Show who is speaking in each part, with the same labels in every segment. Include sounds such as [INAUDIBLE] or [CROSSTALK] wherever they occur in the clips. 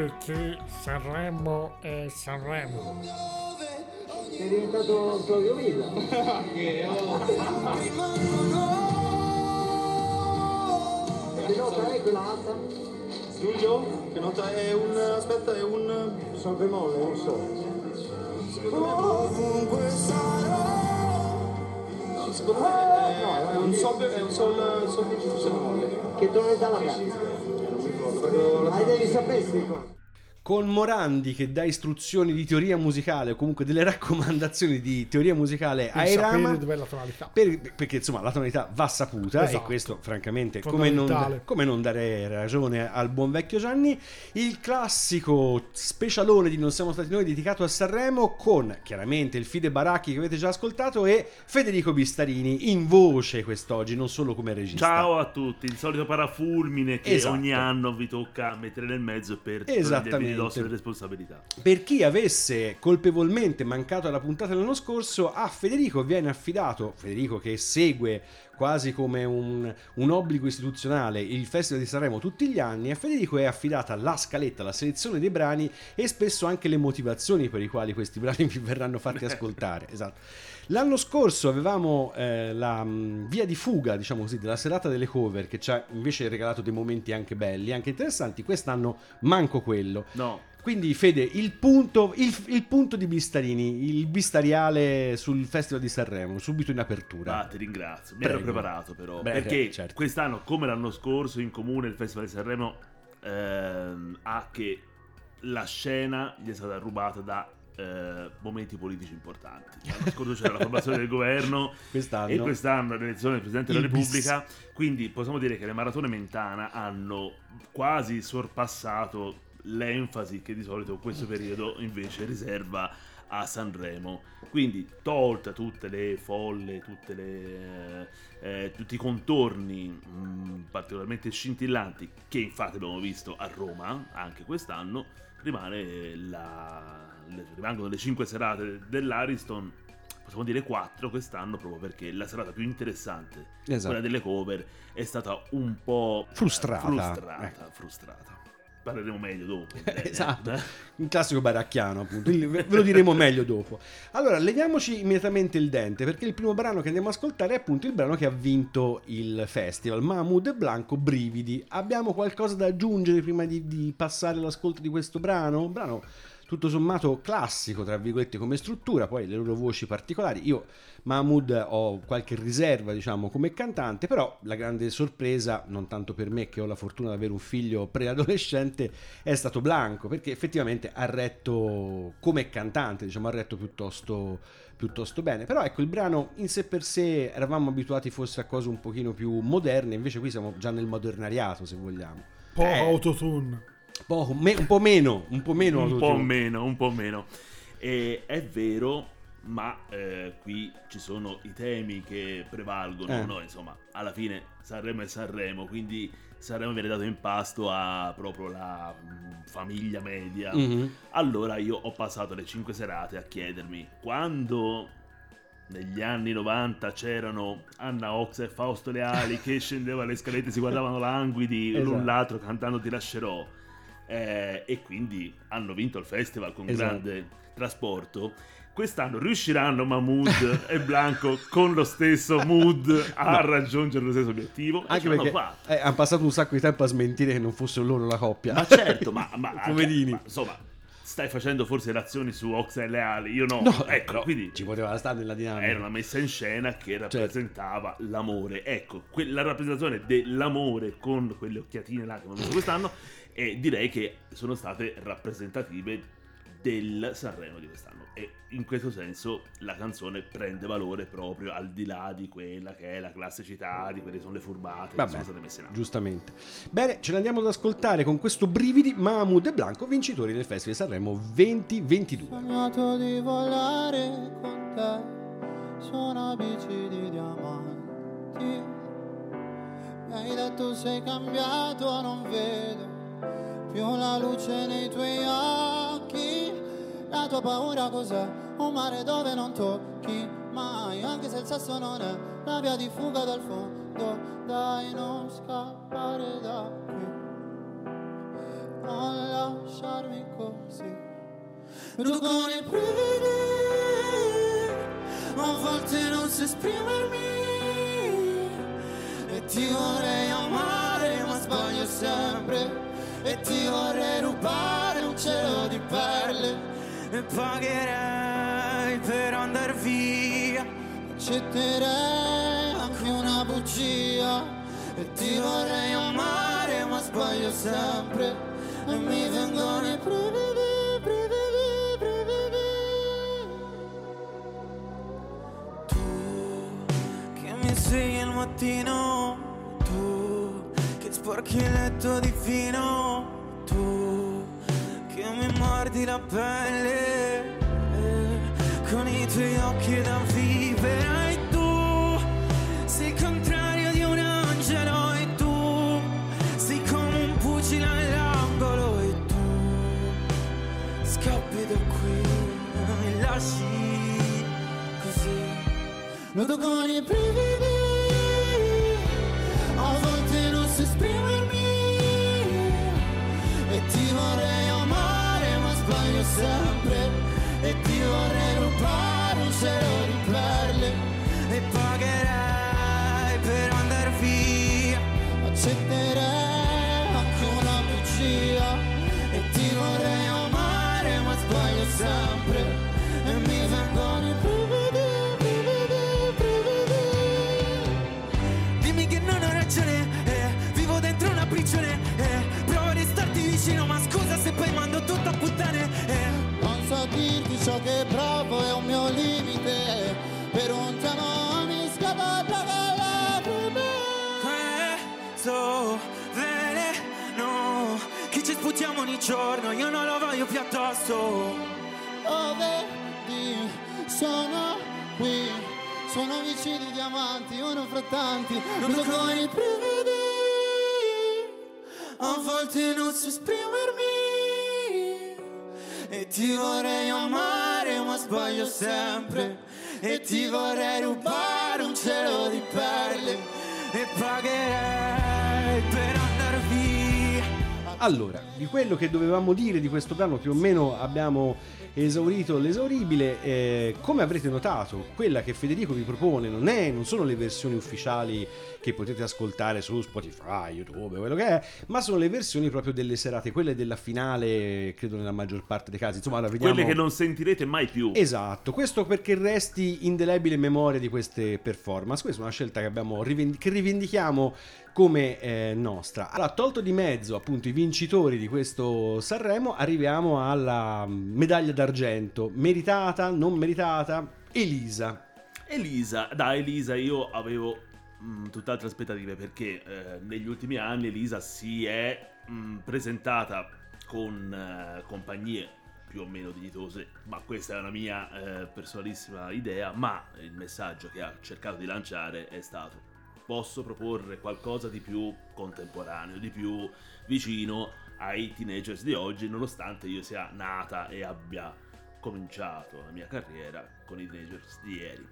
Speaker 1: Perché Sanremo è Sanremo.
Speaker 2: Sei diventato Claudio Villa. [LAUGHS] Che nota è quella alta?
Speaker 3: Giulio, che nota è un... aspetta, è un...
Speaker 2: Sol bemolle, non so.
Speaker 3: Ovunque sarò. No, secondo me è, è un sol, è un sol, sol, sol bemolle.
Speaker 2: Che tonalità la canti? Ma devi sapere queste cose.
Speaker 4: Con Morandi che dà istruzioni di teoria musicale o comunque delle [LAUGHS] raccomandazioni di teoria musicale a Irama. Per- perché insomma la tonalità va saputa e
Speaker 1: Esatto.
Speaker 4: questo francamente come non, come non dare ragione al buon vecchio Gianni il classico specialone di Non siamo stati noi dedicato a Sanremo con chiaramente il Fide Baracchi che avete già ascoltato e Federico Bistarini in voce quest'oggi non solo come regista
Speaker 5: Ciao a tutti, il solito parafulmine che
Speaker 4: Esatto.
Speaker 5: ogni anno vi tocca mettere nel mezzo per
Speaker 4: Esattamente.
Speaker 5: Prendervi di dosso le responsabilità.
Speaker 4: Per chi avesse colpevolmente mancato alla puntata dell'anno scorso, a Federico viene affidato, Federico che segue quasi come un, un obbligo istituzionale il Festival di Sanremo tutti gli anni, a Federico è affidata la scaletta, la selezione dei brani e spesso anche le motivazioni per i quali questi brani [LAUGHS] vi verranno fatti ascoltare. Esatto. L'anno scorso avevamo eh, la mh, via di fuga, diciamo così, della serata delle cover che ci ha invece regalato dei momenti anche belli, anche interessanti. Quest'anno manco quello.
Speaker 5: No,
Speaker 4: Quindi Fede, il punto, il, il punto di Bistarini, il bistariale sul Festival di Sanremo, subito in apertura.
Speaker 5: ah, ti ringrazio. Mi ero
Speaker 4: Prego.
Speaker 5: preparato però.
Speaker 4: Beh,
Speaker 5: perché
Speaker 4: certo.
Speaker 5: quest'anno, come l'anno scorso, in comune il Festival di Sanremo ehm, ha che la scena gli è stata rubata da eh, momenti politici importanti. L'anno scorso c'era la formazione del governo [LAUGHS]
Speaker 4: Quest'anno.
Speaker 5: e quest'anno l'elezione del Presidente della
Speaker 4: Il bis.
Speaker 5: Repubblica. Quindi possiamo dire che le maratone Mentana hanno quasi sorpassato l'enfasi che di solito questo periodo invece riserva a Sanremo. Quindi tolta tutte le folle, tutte le, eh, tutti i contorni mh, particolarmente scintillanti che infatti abbiamo visto a Roma anche quest'anno, rimane la, rimangono le cinque serate dell'Ariston possiamo dire 4 quest'anno proprio perché la serata più interessante,
Speaker 4: Esatto.
Speaker 5: quella delle cover, è stata un po' eh,
Speaker 4: Frustrata.
Speaker 5: frustrata,
Speaker 4: Ecco.
Speaker 5: frustrata. Parleremo meglio dopo. [LAUGHS]
Speaker 4: Esatto,
Speaker 5: Eh?
Speaker 4: un classico baracchiano appunto, ve lo diremo meglio dopo. Allora, leviamoci immediatamente il dente perché il primo brano che andiamo a ascoltare è appunto il brano che ha vinto il festival, Mahmoud e Blanco, Brividi. Abbiamo qualcosa da aggiungere prima di, di passare all'ascolto di questo brano? Un brano tutto sommato classico, tra virgolette, come struttura, poi le loro voci particolari. Io, Mahmoud, ho qualche riserva, diciamo, come cantante, però la grande sorpresa, non tanto per me che ho la fortuna di avere un figlio preadolescente, è stato Blanco, perché effettivamente ha retto come cantante, diciamo, ha retto piuttosto, piuttosto bene. Però ecco, il brano in sé per sé eravamo abituati forse a cose un pochino più moderne, invece qui siamo già nel modernariato, se vogliamo.
Speaker 1: Po'
Speaker 4: Eh.
Speaker 1: autotune.
Speaker 4: Poco, me- un po' meno, un po' meno.
Speaker 5: un po' meno, un po' meno. E è vero, ma eh, qui ci sono i temi che prevalgono,
Speaker 4: Eh.
Speaker 5: no? Insomma, alla fine Sanremo è Sanremo, quindi Sanremo viene dato in pasto a proprio la mm, famiglia media.
Speaker 4: Mhm.
Speaker 5: Allora io ho passato le 5 serate a chiedermi quando negli anni 90 c'erano Anna Ox e Fausto Leali che scendevano le scalette e si guardavano languidi
Speaker 4: Esatto.
Speaker 5: l'un l'altro cantando Ti lascerò eh, e quindi hanno vinto il festival con
Speaker 4: Esatto.
Speaker 5: grande trasporto. Quest'anno riusciranno Mahmood e Blanco con lo stesso mood [LAUGHS] a raggiungere lo stesso obiettivo?
Speaker 4: Anche perché eh, hanno passato un sacco di tempo a smentire che non fossero loro la coppia.
Speaker 5: Ma certo, ma, ma [LAUGHS]
Speaker 4: Poverini.
Speaker 5: ma, insomma, stai facendo forse lezioni su Ox e Leali, io no.
Speaker 4: No,
Speaker 5: ecco,
Speaker 4: però
Speaker 5: quindi
Speaker 4: ci poteva stare nella dinamica.
Speaker 5: era una messa in scena che
Speaker 4: Certo.
Speaker 5: rappresentava l'amore. Ecco, que- la rappresentazione dell'amore con quelle occhiatine là che visto quest'anno e direi che sono state rappresentative del Sanremo di quest'anno e in questo senso la canzone prende valore proprio al di là di quella che è la classicità di quelle che sono le furbate che
Speaker 4: Vabbè,
Speaker 5: sono state messe in atto.
Speaker 4: giustamente. Bene, ce l'andiamo ad ascoltare con questo brividi Mahmood e Blanco, vincitori del Festival di Sanremo 2022.
Speaker 6: sognato di volare con te su una bici di diamanti. Mi hai detto sei cambiato, non vedo la luce nei tuoi occhi. La tua paura cos'è? Un mare dove non tocchi mai, anche se il sesso non è la via di fuga dal fondo. Dai, non scappare da qui, non lasciarmi così. I brividi, ma a volte non so esprimermi. E ti vorrei amare, ma sbaglio sempre. E ti vorrei rubare un cielo di perle. E pagherei per andar via. Accetterei anche una bugia. E ti vorrei amare, ma sbaglio sempre. E mi vengono i brividi, brividi, brividi. Tu che mi svegli al mattino, sporchi il letto di fino, tu che mi mordi la pelle eh, con i tuoi occhi da vivere. E tu sei il contrario di un angelo, e tu sei come un pugile all'angolo, e tu scappi da qui, mi lasci così. Nudo con i brividi, ma giorno, io non lo voglio più addosso. Oh, vedi, sono qui. Sono vicini di diamanti, uno fra tanti. Non so con i brividi. A volte non so esprimermi. E ti vorrei amare, ma sbaglio sempre. E ti vorrei rubare un cielo di perle. E pagherei.
Speaker 4: Allora, di quello che dovevamo dire di questo brano più o meno abbiamo esaurito l'esauribile. Eh, come avrete notato, quella che Federico vi propone non, è, non sono le versioni ufficiali che potete ascoltare su Spotify, YouTube, quello che è, ma sono le versioni proprio delle serate, quelle della finale, credo nella maggior parte dei casi. Insomma, ora vediamo...
Speaker 5: Quelle che non sentirete mai più.
Speaker 4: Esatto, questo perché resti indelebile memoria di queste performance. Questa è una scelta che, abbiamo che rivendichiamo come eh, nostra. Allora, tolto di mezzo appunto i vincitori di questo Sanremo, arriviamo alla medaglia d'argento, meritata, non meritata, Elisa.
Speaker 5: Elisa, da Elisa io avevo mh, tutt'altre aspettative perché eh, negli ultimi anni Elisa si è mh, presentata con eh, compagnie più o meno dignitose, ma questa è una mia eh, personalissima idea, ma il messaggio che ha cercato di lanciare è stato posso proporre qualcosa di più contemporaneo, di più vicino ai teenagers di oggi, nonostante io sia nata e abbia cominciato la mia carriera con i teenagers di ieri.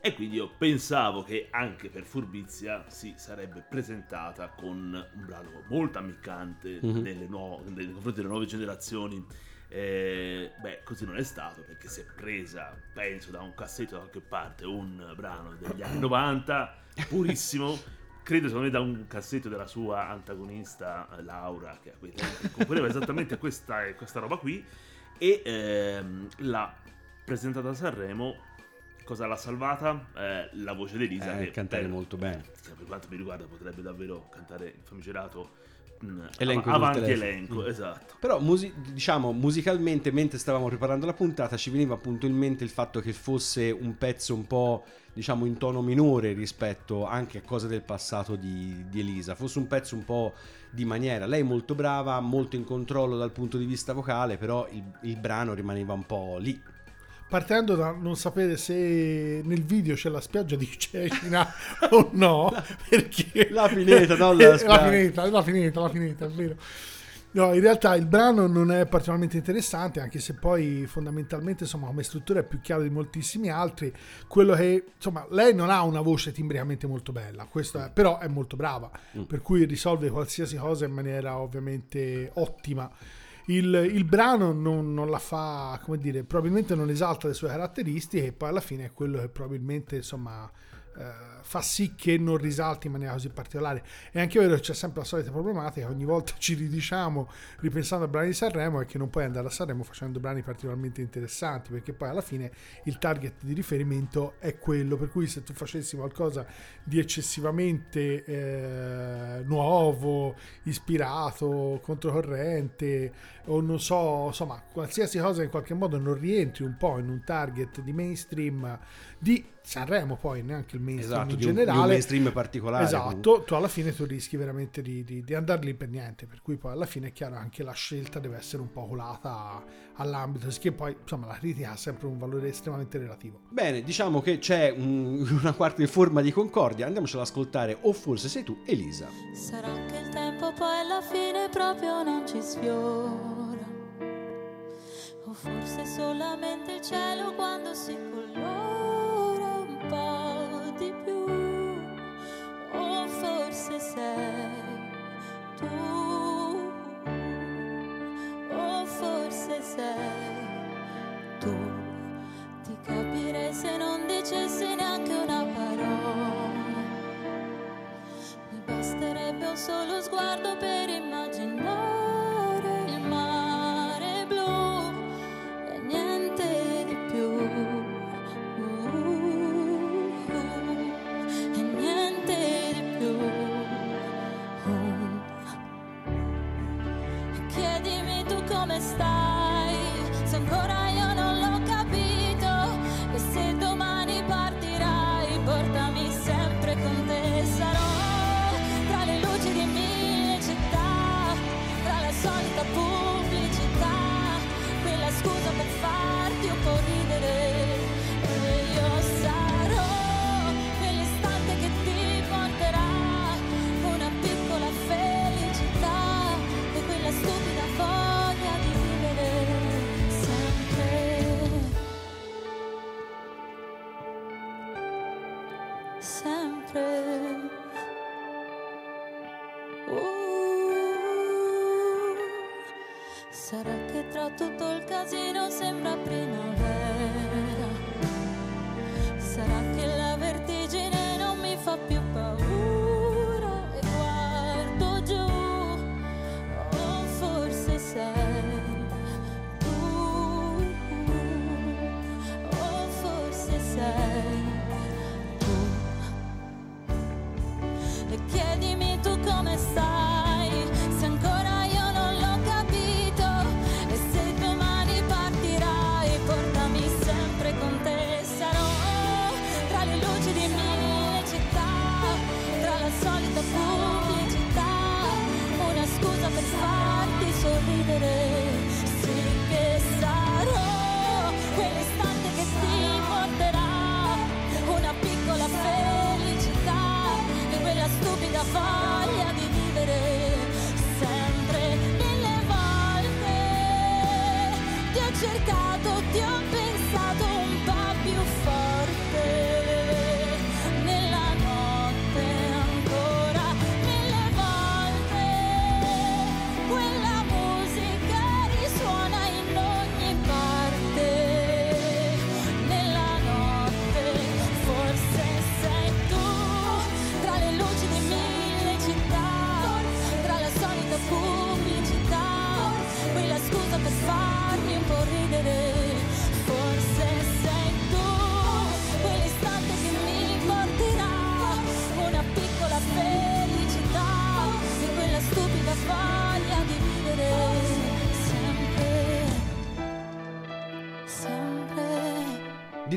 Speaker 5: E quindi io pensavo che anche per furbizia si sarebbe presentata con un brano molto ammiccante
Speaker 4: Mhm.
Speaker 5: nelle nuove- nei confronti delle nuove generazioni. Eh, beh, così non è stato perché si è presa, penso, da un cassetto da qualche parte un brano degli anni 90, purissimo. [LAUGHS] Credo secondo me da un cassetto della sua antagonista eh, Laura, che a quei tempi componeva esattamente questa, questa roba qui. E ehm, l'ha presentata a Sanremo. Cosa l'ha salvata? Eh, la voce di Elisa.
Speaker 4: Eh,
Speaker 5: che
Speaker 4: cantare
Speaker 5: per-
Speaker 4: molto bene.
Speaker 5: per quanto mi riguarda potrebbe davvero cantare il famigerato mh,
Speaker 4: Elenco
Speaker 5: avanti elenco,
Speaker 4: Mm.
Speaker 5: esatto.
Speaker 4: Però musi- diciamo musicalmente mentre stavamo preparando la puntata ci veniva appunto in mente il fatto che fosse un pezzo un po' diciamo in tono minore rispetto anche a cose del passato di, di Elisa, fosse un pezzo un po' di maniera. Lei è molto brava, molto in controllo dal punto di vista vocale, però il, il brano rimaneva un po' lì.
Speaker 1: Partendo da non sapere se nel video c'è la spiaggia di Cecina [LAUGHS] o no, perché
Speaker 4: La pineta, no, la [LAUGHS]
Speaker 1: la
Speaker 4: spiaggia.
Speaker 1: pineta, la pineta, la pineta, è vero. No, in realtà il brano non è particolarmente interessante, anche se poi fondamentalmente, insomma, come struttura è più chiaro di moltissimi altri. Quello che, insomma, lei non ha una voce timbricamente molto bella, questo è- però è molto brava, per cui risolve qualsiasi cosa in maniera ovviamente ottima. Il, il brano non, non la fa, come dire, probabilmente non esalta le sue caratteristiche e poi alla fine è quello che probabilmente, insomma, fa sì che non risalti in maniera così particolare. È anche vero che c'è sempre la solita problematica, ogni volta ci ridiciamo ripensando ai brani di Sanremo, è che non puoi andare a Sanremo facendo brani particolarmente interessanti, perché poi alla fine il target di riferimento è quello, per cui se tu facessi qualcosa di eccessivamente eh, nuovo, ispirato, controcorrente, o non so, insomma, qualsiasi cosa in qualche modo non rientri un po' in un target di mainstream di Sanremo, poi neanche il mainstream
Speaker 4: Esatto,
Speaker 1: in
Speaker 4: di un, di un
Speaker 1: generale.
Speaker 4: mainstream particolare.
Speaker 1: Esatto, tu alla fine tu rischi veramente di, di, di andare lì per niente, per cui poi alla fine è chiaro anche la scelta deve essere un po' colata all'ambito, che poi insomma la critica ha sempre un valore estremamente relativo.
Speaker 4: Bene, diciamo che c'è un- [LAUGHS] una quarta forma di concordia, andiamocela ad ascoltare, o forse sei tu, Elisa.
Speaker 7: Sarà che il tempo poi alla fine proprio non ci sfiora. O forse solamente il cielo quando si colora di più. O forse sei tu. O forse sei tu. Ti capirei se non dicessi neanche una parola. Mi basterebbe un solo sguardo per immaginare tu tutto il casino sembra primavera.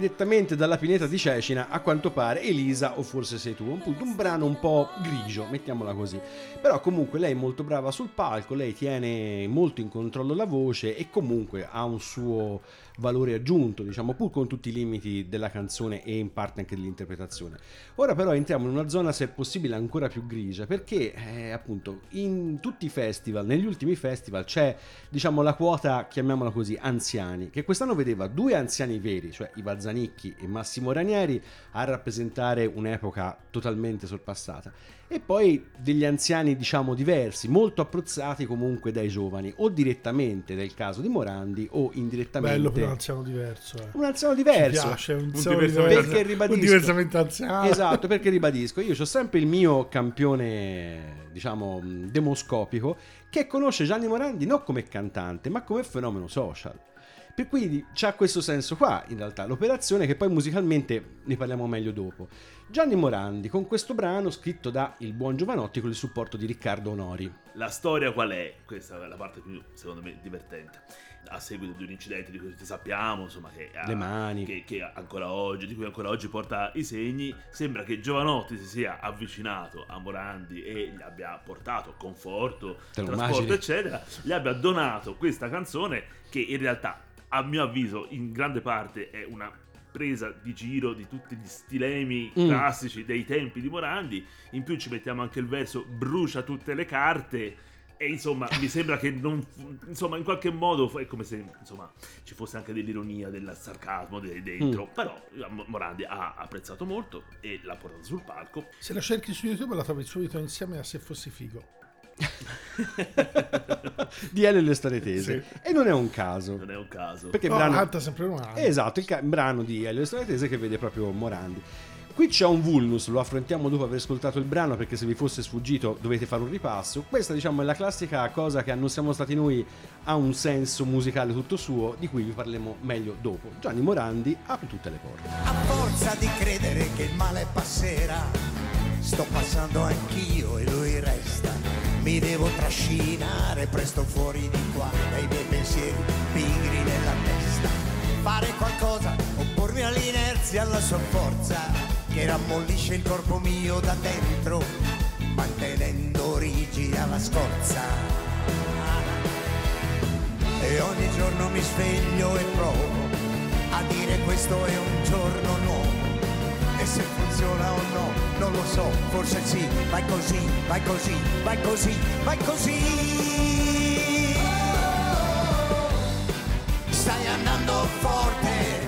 Speaker 4: Direttamente dalla pineta di Cecina, a quanto pare Elisa o forse sei tu, appunto un brano un po' grigio, mettiamola così. Però comunque lei è molto brava sul palco, lei tiene molto in controllo la voce e comunque ha un suo valore aggiunto, diciamo, pur con tutti i limiti della canzone e in parte anche dell'interpretazione. Ora però entriamo in una zona, se possibile, ancora più grigia, perché eh, appunto in tutti i festival, negli ultimi festival, c'è, diciamo, la quota, chiamiamola così, anziani, che quest'anno vedeva due anziani veri, cioè Iva Zanicchi e Massimo Ranieri, a rappresentare un'epoca totalmente sorpassata. E poi degli anziani, diciamo, diversi, molto apprezzati comunque dai giovani, o direttamente nel caso di Morandi, o indirettamente
Speaker 1: Bello per un anziano diverso. Eh.
Speaker 4: un anziano
Speaker 1: Ci
Speaker 4: diverso.
Speaker 1: piace, un,
Speaker 5: Un
Speaker 1: anziano
Speaker 5: diversamente
Speaker 1: diverso.
Speaker 4: Perché ribadisco-
Speaker 1: Un diversamente anziano.
Speaker 4: Esatto, perché [LAUGHS] ribadisco, io ho sempre il mio campione, diciamo, demoscopico, che conosce Gianni Morandi non come cantante, ma come fenomeno social. Per cui c'ha questo senso qua, in realtà, l'operazione che poi musicalmente ne parliamo meglio dopo. Gianni Morandi con questo brano scritto da il buon Giovanotti con il supporto di Riccardo Onori.
Speaker 5: La storia qual è? Questa è la parte più, secondo me, divertente. A seguito di un incidente di cui tutti sappiamo, insomma, che, ha-
Speaker 4: Le mani.
Speaker 5: che, che ancora oggi, di cui ancora oggi porta i segni, sembra che Giovanotti si sia avvicinato a Morandi e gli abbia portato conforto, trasporto,
Speaker 4: immagini?
Speaker 5: eccetera, gli abbia donato questa canzone che in realtà, a mio avviso, in grande parte è una presa di giro di tutti gli stilemi
Speaker 4: Mm.
Speaker 5: classici dei tempi di Morandi. In più ci mettiamo anche il verso brucia tutte le carte. E insomma, mi sembra che non. Insomma, in qualche modo è come se insomma, ci fosse anche dell'ironia, del sarcasmo de- dentro.
Speaker 4: Mm.
Speaker 5: Però eh, Morandi ha apprezzato molto e l'ha portato sul palco.
Speaker 1: Se la cerchi su YouTube la trovi subito insieme a Se fossi figo. [LAUGHS]
Speaker 4: di Elio e le storie tese. E non è un caso.
Speaker 5: Non è un caso.
Speaker 4: Perché il
Speaker 1: No,
Speaker 4: brano...
Speaker 1: canta sempre una.
Speaker 4: Esatto, il ca- brano di Elio Stratese che vede proprio Morandi. Qui c'è un vulnus, lo affrontiamo dopo aver ascoltato il brano perché se vi fosse sfuggito dovete fare un ripasso. Questa diciamo è la classica cosa che a Non siamo stati noi ha un senso musicale tutto suo di cui vi parleremo meglio dopo. Gianni Morandi apre tutte le porte.
Speaker 8: A forza di credere che il male passerà, sto passando anch'io e lui resta. Mi devo trascinare presto fuori di qua dai miei pensieri pigri nella testa. Fare qualcosa, oppormi all'inerzia, alla sua forza, che rammollisce il corpo mio da dentro, mantenendo rigida la scorza. E ogni giorno mi sveglio e provo a dire questo è un giorno nuovo. E se funziona o no, non lo so, forse sì, vai così, vai così, vai così, vai così. Stai andando forte,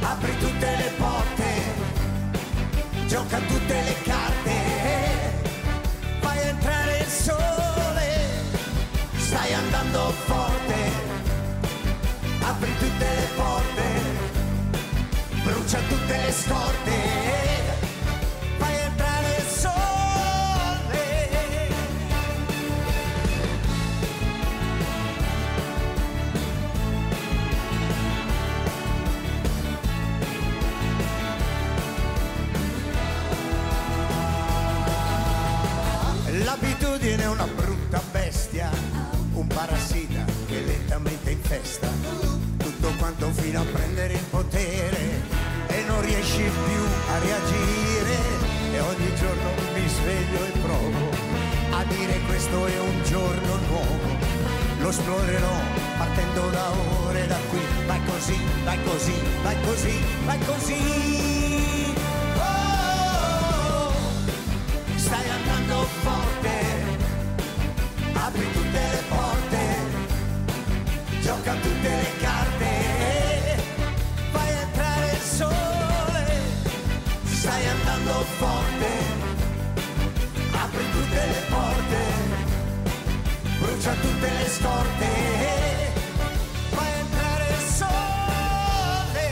Speaker 8: apri tutte le porte, gioca tutte L'abitudine è una brutta bestia, un parassita che lentamente infesta tutto quanto fino a prendere riesci più a reagire e ogni giorno mi sveglio e provo a dire questo è un giorno nuovo. Lo esplorerò partendo da ore da qui, vai così, vai così, vai così, vai così. Brucia tutte le scorte, fai entrare il sole.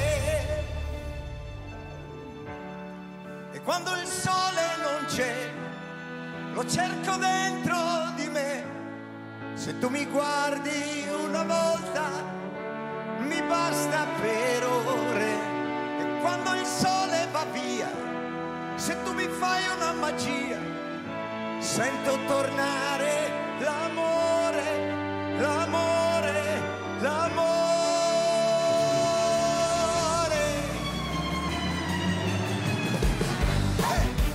Speaker 8: E quando il sole non c'è, lo cerco dentro di me. Se tu mi guardi una volta, mi basta per ore. E quando il sole va via, se tu mi fai una magia, sento tornare l'amore, l'amore, l'amore.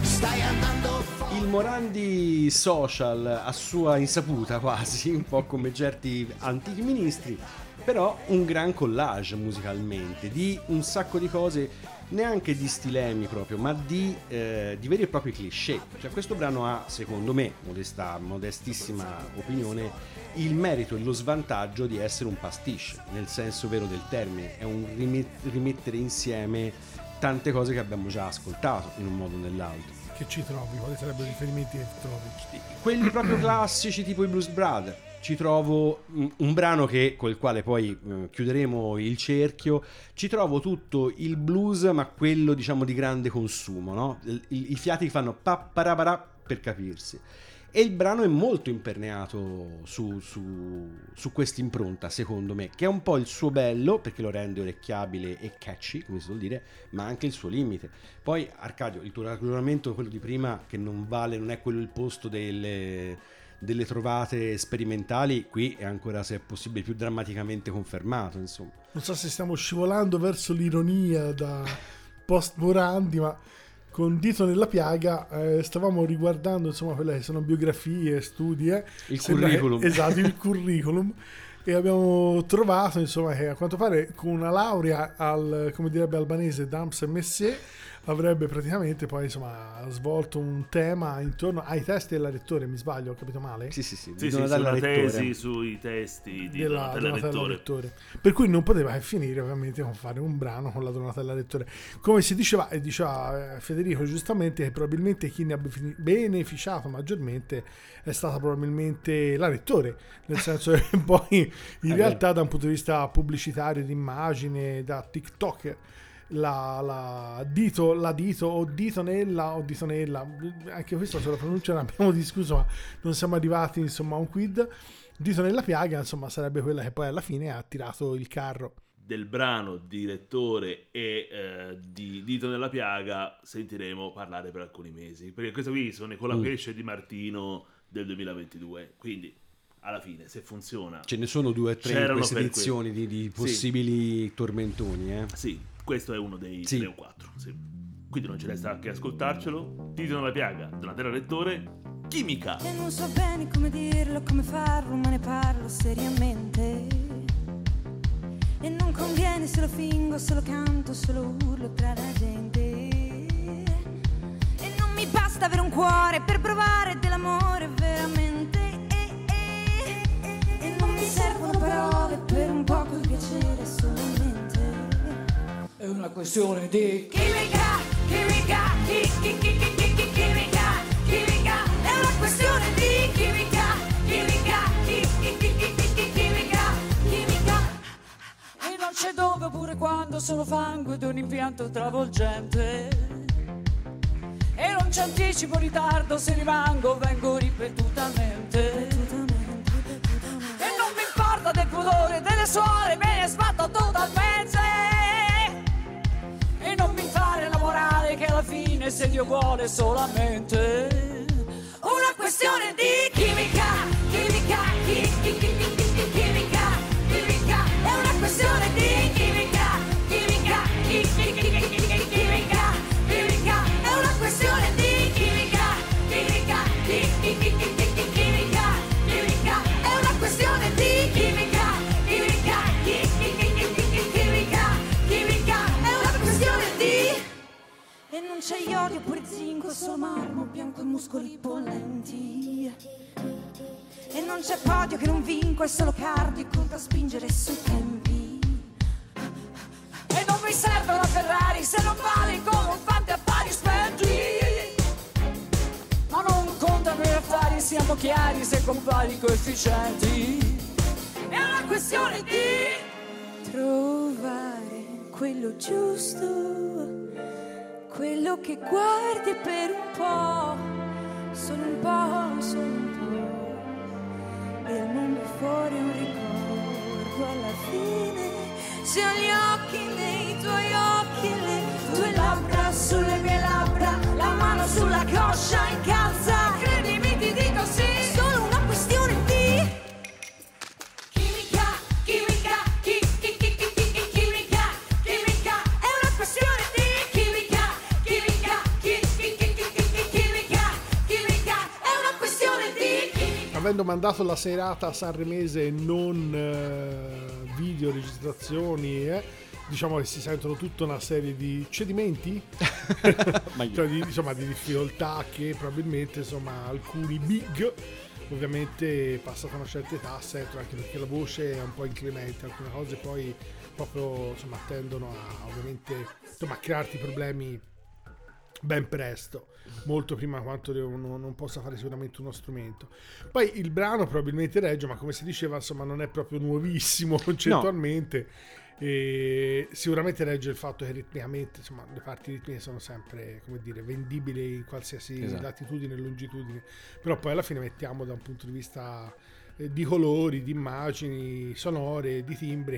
Speaker 8: Stai andando fuori.
Speaker 4: Il Morandi social a sua insaputa quasi, un po' come certi antichi ministri, però un gran collage musicalmente di un sacco di cose neanche di stilemi proprio, ma di, eh, di veri e propri cliché. Cioè questo brano ha, secondo me, modesta, modestissima opinione, il merito e lo svantaggio di essere un pastiche, nel senso vero del termine, è un rimet- rimettere insieme tante cose che abbiamo già ascoltato in un modo o nell'altro.
Speaker 1: Che ci trovi? Quali sarebbero i riferimenti che trovi?
Speaker 4: quelli proprio classici tipo i Blues Brothers ci trovo un brano che col quale poi mm, chiuderemo il cerchio ci trovo tutto il blues ma quello diciamo di grande consumo no? I, fiati fanno pa parapara per capirsi e il brano è molto imperneato su, su, su questa secondo me che è un po' il suo bello perché lo rende orecchiabile e catchy come si vuol dire ma anche il suo limite poi Arcadio il tuo ragionamento quello di prima che non vale non è quello il posto delle, delle trovate sperimentali qui è ancora se è possibile più drammaticamente confermato insomma
Speaker 1: Non so se stiamo scivolando verso l'ironia da post Morandi, ma con Dito nella piaga eh, stavamo riguardando insomma quelle che sono biografie, studi, eh.
Speaker 4: Il
Speaker 1: Sembra che-
Speaker 4: curriculum.
Speaker 1: esatto, il curriculum. E abbiamo trovato insomma che a quanto pare con una laurea al, come direbbe albanese, Dams e Messier, avrebbe praticamente poi insomma svolto un tema intorno ai testi della lettore, mi sbaglio, ho capito male?
Speaker 4: sì sì sì,
Speaker 5: Sì, sì, una
Speaker 4: Lettore.
Speaker 5: tesi sui testi di
Speaker 1: della
Speaker 5: Donatella
Speaker 1: Donatella
Speaker 5: Lettore.
Speaker 1: Lettore. Per cui non poteva che finire ovviamente con fare un brano con la Donatella Lettore. Come si diceva, e diceva eh, Federico giustamente, che probabilmente chi ne ha benefi- beneficiato maggiormente è stata probabilmente la Lettore, nel senso che [LAUGHS] poi in
Speaker 4: Eh,
Speaker 1: realtà da un punto di vista pubblicitario, di immagine, da TikTok. La, la dito, la dito o ditonella o ditonella anche questo sulla pronuncia ne abbiamo [LAUGHS] discusso ma non siamo arrivati insomma a un quid Dito nella piaga, insomma, sarebbe quella che poi alla fine ha tirato il carro.
Speaker 5: Del brano di Lettore e eh, di Dito nella piaga sentiremo parlare per alcuni mesi. Perché questo qui sono con la
Speaker 4: Mm.
Speaker 5: pesce di Martino del 2022. Quindi, alla fine, se funziona...
Speaker 4: ce ne sono due o tre in queste edizioni di, di possibili tormentoni eh.
Speaker 5: Sì, questo è uno dei
Speaker 4: Sì.
Speaker 5: tre o quattro. sì. Quindi non ci resta che ascoltarcelo. Dito nella piaga, Donatella Lettore, Chimica.
Speaker 9: E non so bene come dirlo, come farlo, ma ne parlo seriamente. E non conviene se lo fingo, se lo canto, se lo urlo tra la gente. E non mi basta avere un cuore per provare dell'amore veramente. E, e- e non mi servono parole per un poco di piacere.
Speaker 10: È una questione di
Speaker 9: Chimica, chimica, chi, chi, chi, chi, chi, chi, chimica, chimica, è una questione di chimica, chimica, chi, chi, chi, chi, chi, chi, chimica, chimica.
Speaker 10: E non c'è dove pure quando sono fango di un impianto travolgente E non c'è anticipo ritardo se rimango vengo ripetutamente E non mi importa del pudore delle suore me ne sbatto totalmente fine se Dio vuole solamente.
Speaker 9: Una questione di chimica, chimica, chi, chi, chi, chi, chi, chi, chimica, chimica, è una questione di chimica, non c'è iodio oppure zinco, solo marmo bianco e muscoli pollenti. E non c'è podio che non vinco, è solo cardio conta spingere sui tempi.
Speaker 10: E non mi serve una Ferrari se non vale come un fante affari spenti Ma non contano gli affari, siamo chiari se compari coefficienti
Speaker 9: È una questione di trovare quello giusto, quello che guardi per un po', solo un po', solo un po'. E il mondo fuori un ricordo alla fine. Se ho gli occhi nei tuoi occhi, le tue labbra sulle mie labbra, la mano sulla coscia incalza.
Speaker 1: Avendo mandato la serata sanremese non eh, video registrazioni, eh, diciamo che si sentono tutta una serie di cedimenti, [LAUGHS] cioè di, insomma, di difficoltà che probabilmente insomma, alcuni big ovviamente passata una certa età sentono anche perché la voce è un po' inclemente, alcune cose poi proprio insomma, tendono a ovviamente insomma, a crearti problemi ben presto, molto prima quanto non, non possa fare sicuramente uno strumento. Poi il brano probabilmente regge, ma come si diceva, insomma, non è proprio nuovissimo [LAUGHS] concettualmente. E sicuramente regge il fatto che ritmicamente, insomma, le parti ritmiche sono sempre, come dire, vendibili in qualsiasi
Speaker 4: Esatto.
Speaker 1: latitudine e longitudine. Però poi alla fine mettiamo da un punto di vista eh, di colori, di immagini sonore, di timbri,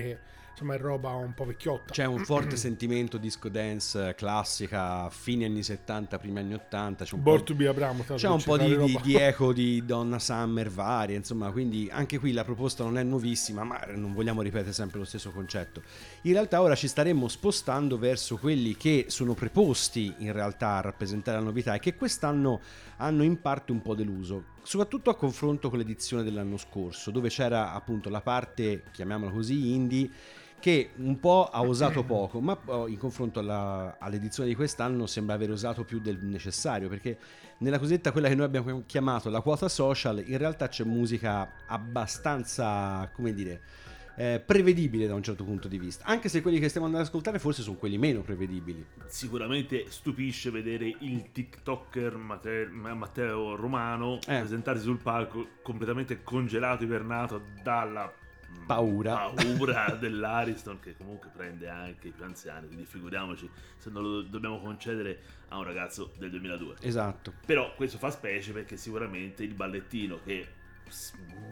Speaker 1: che insomma è roba un po' vecchiotta.
Speaker 4: C'è un forte [CLEARS THROAT] sentimento disco dance eh, classica, fine anni 70, primi anni 80. C'è un
Speaker 1: Born
Speaker 4: po',
Speaker 1: to be Abramo,
Speaker 4: c'è un po' di, di- di [LAUGHS] eco di Donna Summer varie, insomma, quindi anche qui la proposta non è nuovissima, ma non vogliamo ripetere sempre lo stesso concetto. In realtà ora ci staremmo spostando verso quelli che sono preposti in realtà a rappresentare la novità e che quest'anno hanno in parte un po' deluso, soprattutto a confronto con l'edizione dell'anno scorso, dove c'era appunto la parte, chiamiamola così, indie che un po' ha osato poco, ma in confronto alla- all'edizione di quest'anno sembra aver osato più del necessario, perché nella cosetta quella che noi abbiamo chiamato la quota social, in realtà c'è musica abbastanza, come dire, eh, prevedibile da un certo punto di vista, anche se quelli che stiamo andando ad ascoltare forse sono quelli meno prevedibili.
Speaker 5: Sicuramente stupisce vedere il TikToker Mate- Ma- Matteo Romano
Speaker 4: Eh.
Speaker 5: presentarsi sul palco completamente congelato, ibernato dalla
Speaker 4: Paura.
Speaker 5: paura [LAUGHS] dell'Ariston che comunque prende anche i più anziani, quindi figuriamoci se non lo dobbiamo concedere a un ragazzo del 2002.
Speaker 4: Esatto.
Speaker 5: Però questo fa specie perché sicuramente il ballettino che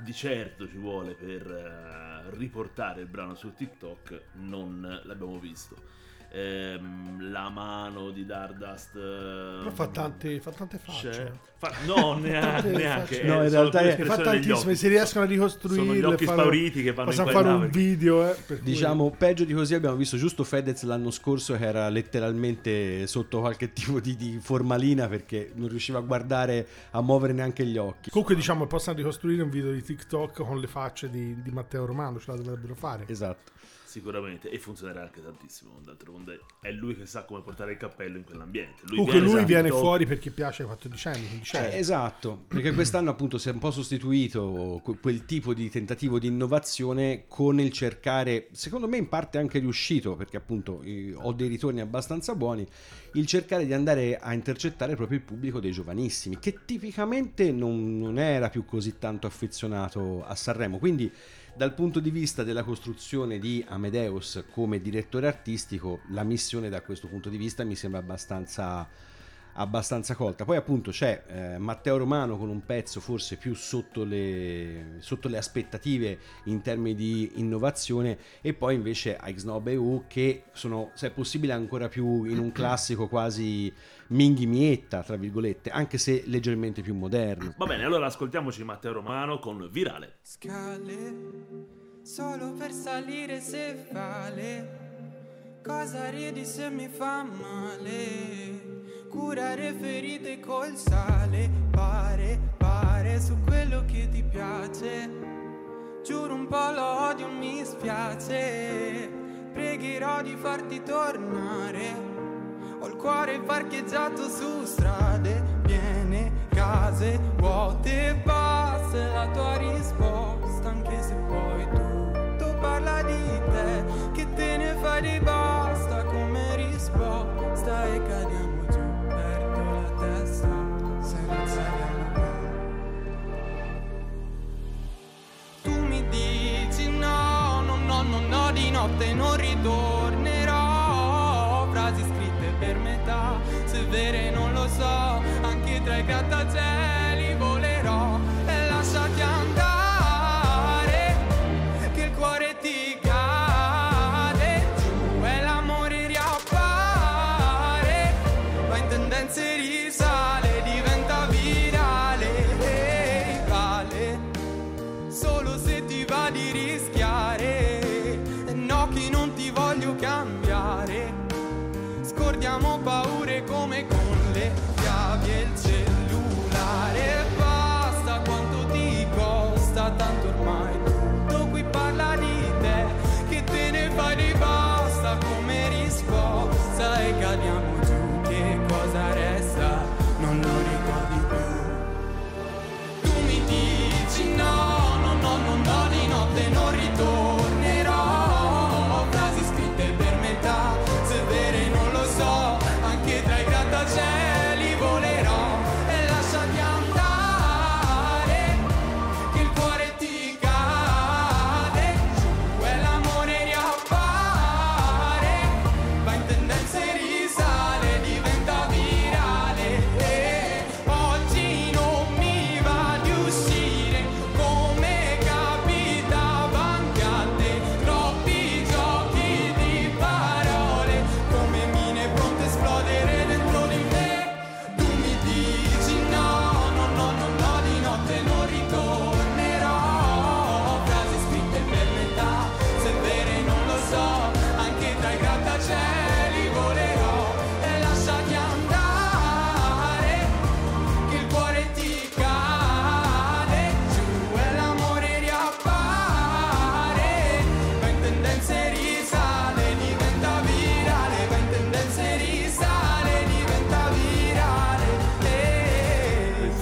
Speaker 5: di certo ci vuole per eh, riportare il brano su TikTok non l'abbiamo visto. Ehm, la mano di Dardust eh,
Speaker 1: Però fa tante, fa tante facce.
Speaker 5: fa- no, neanche,
Speaker 4: No, in realtà è-
Speaker 1: Fa tantissime, si riescono a ricostruirle.
Speaker 5: Sono gli occhi
Speaker 1: fanno-
Speaker 5: spauriti che vanno
Speaker 1: Possiamo
Speaker 5: in
Speaker 1: fare un video, eh, per cui-
Speaker 4: Diciamo, peggio di così abbiamo visto giusto Fedez l'anno scorso che era letteralmente sotto qualche [LAUGHS] tipo di, di formalina perché non riusciva a guardare, a muovere neanche gli occhi.
Speaker 1: Comunque diciamo possono ricostruire un video di TikTok con le facce di, di Matteo Romano, ce la dovrebbero fare.
Speaker 4: Esatto.
Speaker 5: Sicuramente, e funzionerà anche tantissimo. D'altronde è lui che sa come portare il cappello in quell'ambiente. Lui
Speaker 1: Comunque lui
Speaker 5: su
Speaker 1: viene fuori perché piace ai 14 anni, 15 anni.
Speaker 4: Eh, esatto, perché quest'anno appunto si è un po' sostituito que- quel tipo di tentativo di innovazione con il cercare, secondo me in parte anche riuscito, perché appunto ho dei ritorni abbastanza buoni, il cercare di andare a intercettare proprio il pubblico dei giovanissimi, che tipicamente non, non era più così tanto affezionato a Sanremo. Quindi dal punto di vista della costruzione di Amadeus come direttore artistico, la missione da questo punto di vista mi sembra abbastanza abbastanza colta. Poi appunto c'è eh, Matteo Romano con un pezzo forse più sotto le, sotto le aspettative in termini di innovazione e poi invece Ixnob e U che sono, se è possibile, ancora più in un classico quasi Minghi Mietta, tra virgolette, anche se leggermente più moderno.
Speaker 5: Va bene, allora ascoltiamoci Matteo Romano con Virale.
Speaker 11: Scale, solo per salire se vale. Cosa ridi se mi fa male? Curare ferite col sale. Pare, pare su quello che ti piace. Giuro un po' lo odio, mi spiace. Pregherò di farti tornare. Ho il cuore parcheggiato su strade piene, case vuote, basta la tua risposta, anche se poi tutto parla di te, che te ne fai di basta come risposta e cadiamo dici no, no, no, no, no, di notte non ritornerò. Frasi scritte per metà, se vere non lo so, anche tra i grattacieli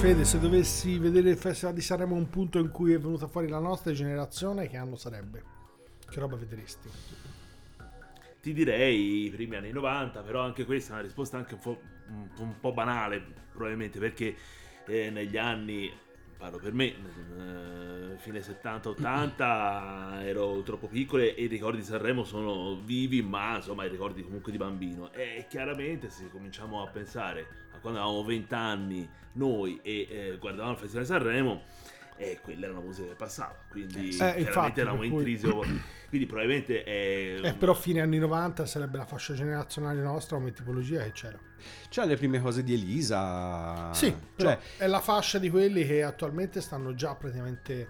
Speaker 1: Fede, se dovessi vedere il Festival di Sanremo un punto in cui è venuta fuori la nostra generazione, che anno sarebbe? Che roba vedresti?
Speaker 5: Ti direi i primi anni 90, però anche questa è una risposta anche un po', un po'- un po' banale, probabilmente, perché eh, negli anni, parlo per me, eh, fine 70-80 [CLEARS THROAT] ero troppo piccolo e i ricordi di Sanremo sono vivi, ma insomma i ricordi comunque di bambino. E chiaramente se cominciamo a pensare quando avevamo 20 anni noi e eh, guardavamo il Festival di Sanremo, e quella era una musica che passava, quindi
Speaker 1: infatti,
Speaker 5: chiaramente eravamo
Speaker 1: per cui-
Speaker 5: intriso. [CLEARS THROAT] Quindi probabilmente è
Speaker 1: Eh, però fine anni 90 sarebbe la fascia generazionale nostra come tipologia che c'era.
Speaker 4: C'ha le prime cose di Elisa.
Speaker 1: Sì,
Speaker 4: cioè,
Speaker 1: cioè è la fascia di quelli che attualmente stanno già praticamente...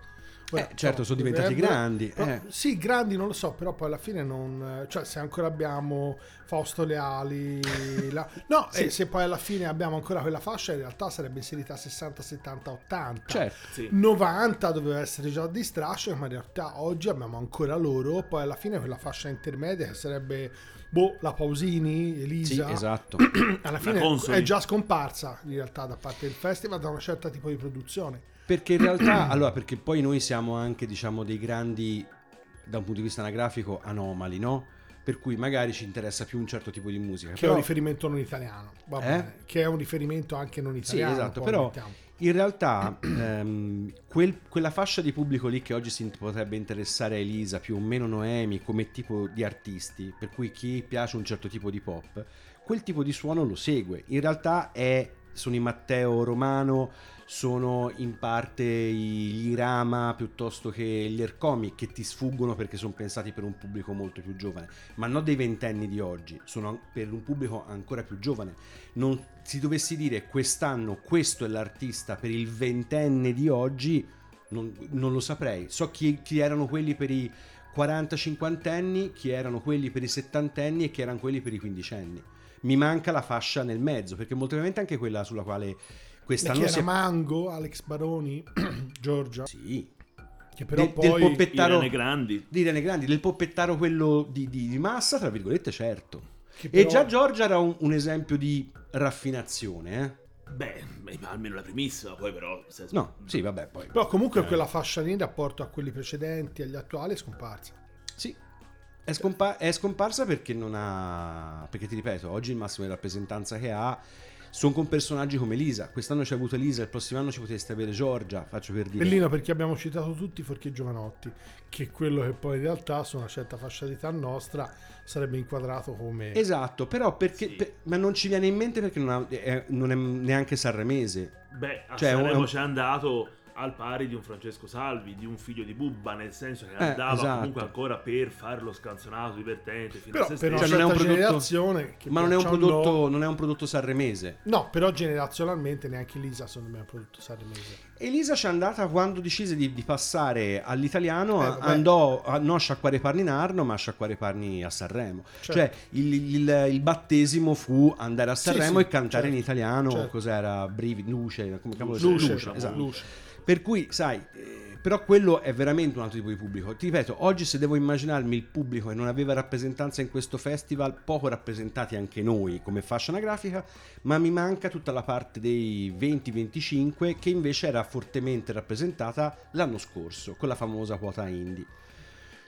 Speaker 1: Ora,
Speaker 4: Eh, certo, sono diventati
Speaker 1: dovrebbero-
Speaker 4: grandi,
Speaker 1: però-
Speaker 4: eh.
Speaker 1: Sì, grandi non lo so, però poi alla fine non... Cioè se ancora abbiamo Fausto Leali... [LAUGHS] la- No,
Speaker 4: Sì.
Speaker 1: e se poi alla fine abbiamo ancora quella fascia in realtà sarebbe inserita 60, 70, 80.
Speaker 4: certo.
Speaker 5: Sì.
Speaker 1: 90 doveva essere già di strascio, ma in realtà oggi abbiamo ancora loro. Poi alla fine quella fascia intermedia che sarebbe boh, la Pausini,
Speaker 4: Sì,
Speaker 1: Elisa.
Speaker 4: esatto. [CLEARS THROAT]
Speaker 1: Alla fine è già scomparsa in realtà da parte del festival da un certo tipo di produzione.
Speaker 4: Perché in realtà, [CLEARS THROAT] allora, perché poi noi siamo anche, diciamo, dei grandi, da un punto di vista anagrafico, anomali, no? Per cui magari ci interessa più un certo tipo di musica.
Speaker 1: Che è
Speaker 4: Però,
Speaker 1: un riferimento non italiano. Va
Speaker 4: Eh?
Speaker 1: bene. Che è un riferimento anche non
Speaker 4: sì,
Speaker 1: italiano.
Speaker 4: esatto,
Speaker 1: poi
Speaker 4: però
Speaker 1: mettiamo.
Speaker 4: in realtà ehm, quel- quella fascia di pubblico lì che oggi si potrebbe interessare a Elisa, più o meno Noemi, come tipo di artisti, per cui chi piace un certo tipo di pop, quel tipo di suono lo segue. In realtà è, sono i Matteo Romano, sono in parte gli Irama piuttosto che gli Ercomi che ti sfuggono perché sono pensati per un pubblico molto più giovane, ma non dei ventenni di oggi, sono per un pubblico ancora più giovane. Non si dovessi dire quest'anno questo è l'artista per il ventenne di oggi, non, non lo saprei. So chi, chi erano quelli per i 40-50 anni, chi erano quelli per i 70 anni e chi erano quelli per i 15 anni. Mi manca la fascia nel mezzo, perché molto probabilmente anche quella sulla quale Quest'anno
Speaker 1: chi
Speaker 4: si.
Speaker 1: Mango, Alex Baroni, [CLEARS THROAT] Giorgia.
Speaker 4: Sì,
Speaker 1: Che però
Speaker 4: del, del
Speaker 1: poi...
Speaker 4: poppettaro
Speaker 5: Irene Grandi.
Speaker 4: di Irene Grandi, del poppettaro quello di, di- di massa, tra virgolette, certo.
Speaker 1: che
Speaker 4: E
Speaker 1: però-
Speaker 4: già Giorgia era un, un esempio di raffinazione, eh?
Speaker 5: Beh, almeno la primissima, poi però... se-
Speaker 4: No, sì, vabbè, poi.
Speaker 1: Però
Speaker 4: Eh.
Speaker 1: comunque quella fascia lì in rapporto a quelli precedenti, agli attuali, è scomparsa.
Speaker 4: Sì. È, scompa- è scomparsa perché non ha. Perché ti ripeto, oggi il massimo di rappresentanza che ha sono con personaggi come Elisa. Quest'anno ci ha avuto Elisa, il prossimo anno ci potreste avere Giorgia. Faccio per dire.
Speaker 1: Bellino perché abbiamo citato tutti fuorché Giovanotti, che è quello che poi in realtà su una certa fascia di età nostra sarebbe inquadrato come...
Speaker 4: Esatto, però perché.
Speaker 5: Sì.
Speaker 4: per- ma non ci viene in mente perché non, ha- è, non è neanche sanremese.
Speaker 5: Beh, a
Speaker 4: Cioè, un-
Speaker 5: Sanremo
Speaker 4: è un-
Speaker 5: c'è andato al pari di un Francesco Salvi, di un figlio di Bubba, nel senso che
Speaker 4: Eh,
Speaker 5: andava
Speaker 4: esatto.
Speaker 5: comunque ancora per fare lo scanzonato divertente fino
Speaker 1: Però
Speaker 5: a se
Speaker 1: una
Speaker 4: Cioè,
Speaker 5: stesso.
Speaker 4: non è un prodotto- Ma non è, un prodotto,
Speaker 1: no-
Speaker 4: non è un prodotto sanremese.
Speaker 1: No, però generazionalmente neanche Lisa secondo me è un prodotto sanremese.
Speaker 4: Elisa ci è andata quando decise di, di passare all'italiano,
Speaker 1: Eh,
Speaker 4: andò a non a sciacquare i panni in Arno, ma a sciacquare i panni a Sanremo.
Speaker 1: Certo.
Speaker 4: Cioè il, il- il battesimo fu andare a
Speaker 1: Sì,
Speaker 4: Sanremo
Speaker 1: sì,
Speaker 4: e cantare in
Speaker 1: certo,
Speaker 4: italiano,
Speaker 1: certo.
Speaker 4: cos'era? Brivi, Luce, come cavolo si-
Speaker 1: Luce,
Speaker 4: Luce, esatto.
Speaker 1: Luce.
Speaker 4: Per cui, sai, eh, però quello è veramente un altro tipo di pubblico. Ti ripeto, oggi se devo immaginarmi il pubblico che non aveva rappresentanza in questo festival, poco rappresentati anche noi come fascia anagrafica, ma mi manca tutta la parte dei 20-25 che invece era fortemente rappresentata l'anno scorso con la famosa quota indie.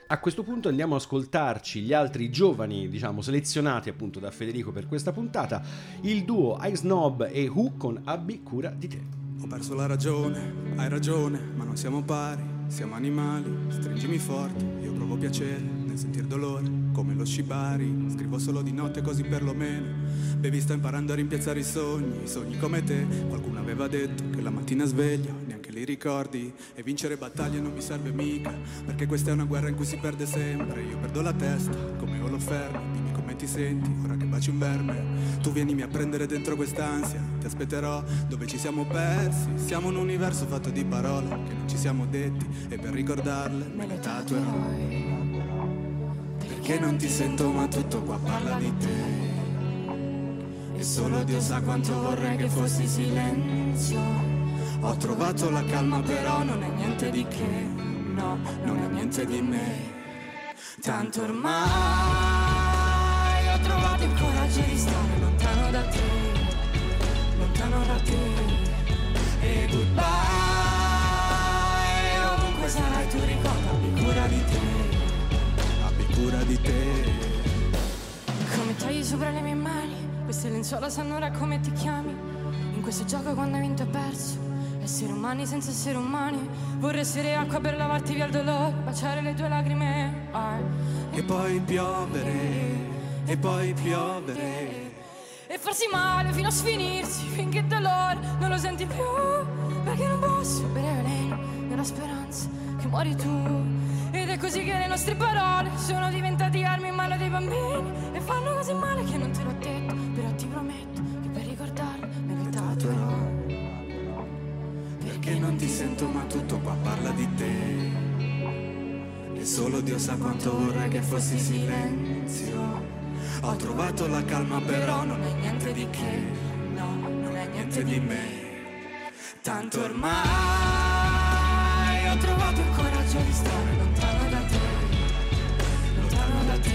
Speaker 4: A questo punto andiamo ad ascoltarci gli altri giovani, diciamo, selezionati appunto da Federico per questa puntata, il duo Ice Snob e Who con Abbi cura di te.
Speaker 11: Ho perso la ragione, hai ragione, ma non siamo pari, siamo animali, stringimi forte, io provo piacere nel sentir dolore, come lo shibari, scrivo solo di notte così perlomeno, bevi sto imparando a rimpiazzare i sogni, sogni come te, qualcuno aveva detto che la mattina sveglio, neanche li ricordi, e vincere battaglie non mi serve mica, perché questa è una guerra in cui si perde sempre, io perdo la testa, come Oloferno, come ti senti, ora che baci un verme, tu vienimi a prendere dentro quest'ansia, ti aspetterò dove ci siamo persi, siamo un universo fatto di parole che non ci siamo detti e per ricordarle me le tatuerò. Perché non ti sento ma tutto qua parla di te e solo Dio sa quanto vorrei che fossi silenzio. Ho trovato la calma però non è niente di che, no, non è niente di me. Tanto ormai trovato il coraggio di stare lontano da te, lontano da te. E
Speaker 12: goodbye, ovunque sarai tu
Speaker 13: ricorda, abbi cura di te, abbi
Speaker 14: cura di
Speaker 12: te.
Speaker 13: Come tagli sopra le mie mani, queste lenzuola sanno ora come ti chiami. In questo gioco quando hai vinto e perso. Essere umani senza essere umani Vorrei essere acqua per lavarti via il dolore Baciare le tue lacrime ah.
Speaker 12: E poi piovere e poi piovere.
Speaker 13: E farsi male fino a sfinirsi. Finché il dolore non lo senti più. Perché non posso bere veleno nella speranza che muori tu. Ed è così che le nostre parole sono diventate armi in mano dei bambini. E fanno così male che non te l'ho detto. Però ti prometto che per ricordarlo me le tatuerò.
Speaker 12: Perché non ti sento ma tutto qua parla di te E solo Dio sa quanto vorrei che fossi silenzio Ho trovato la calma però non è niente di che. No, non è niente di me. Tanto ormai ho trovato il coraggio di stare lontano da te. Lontano da te.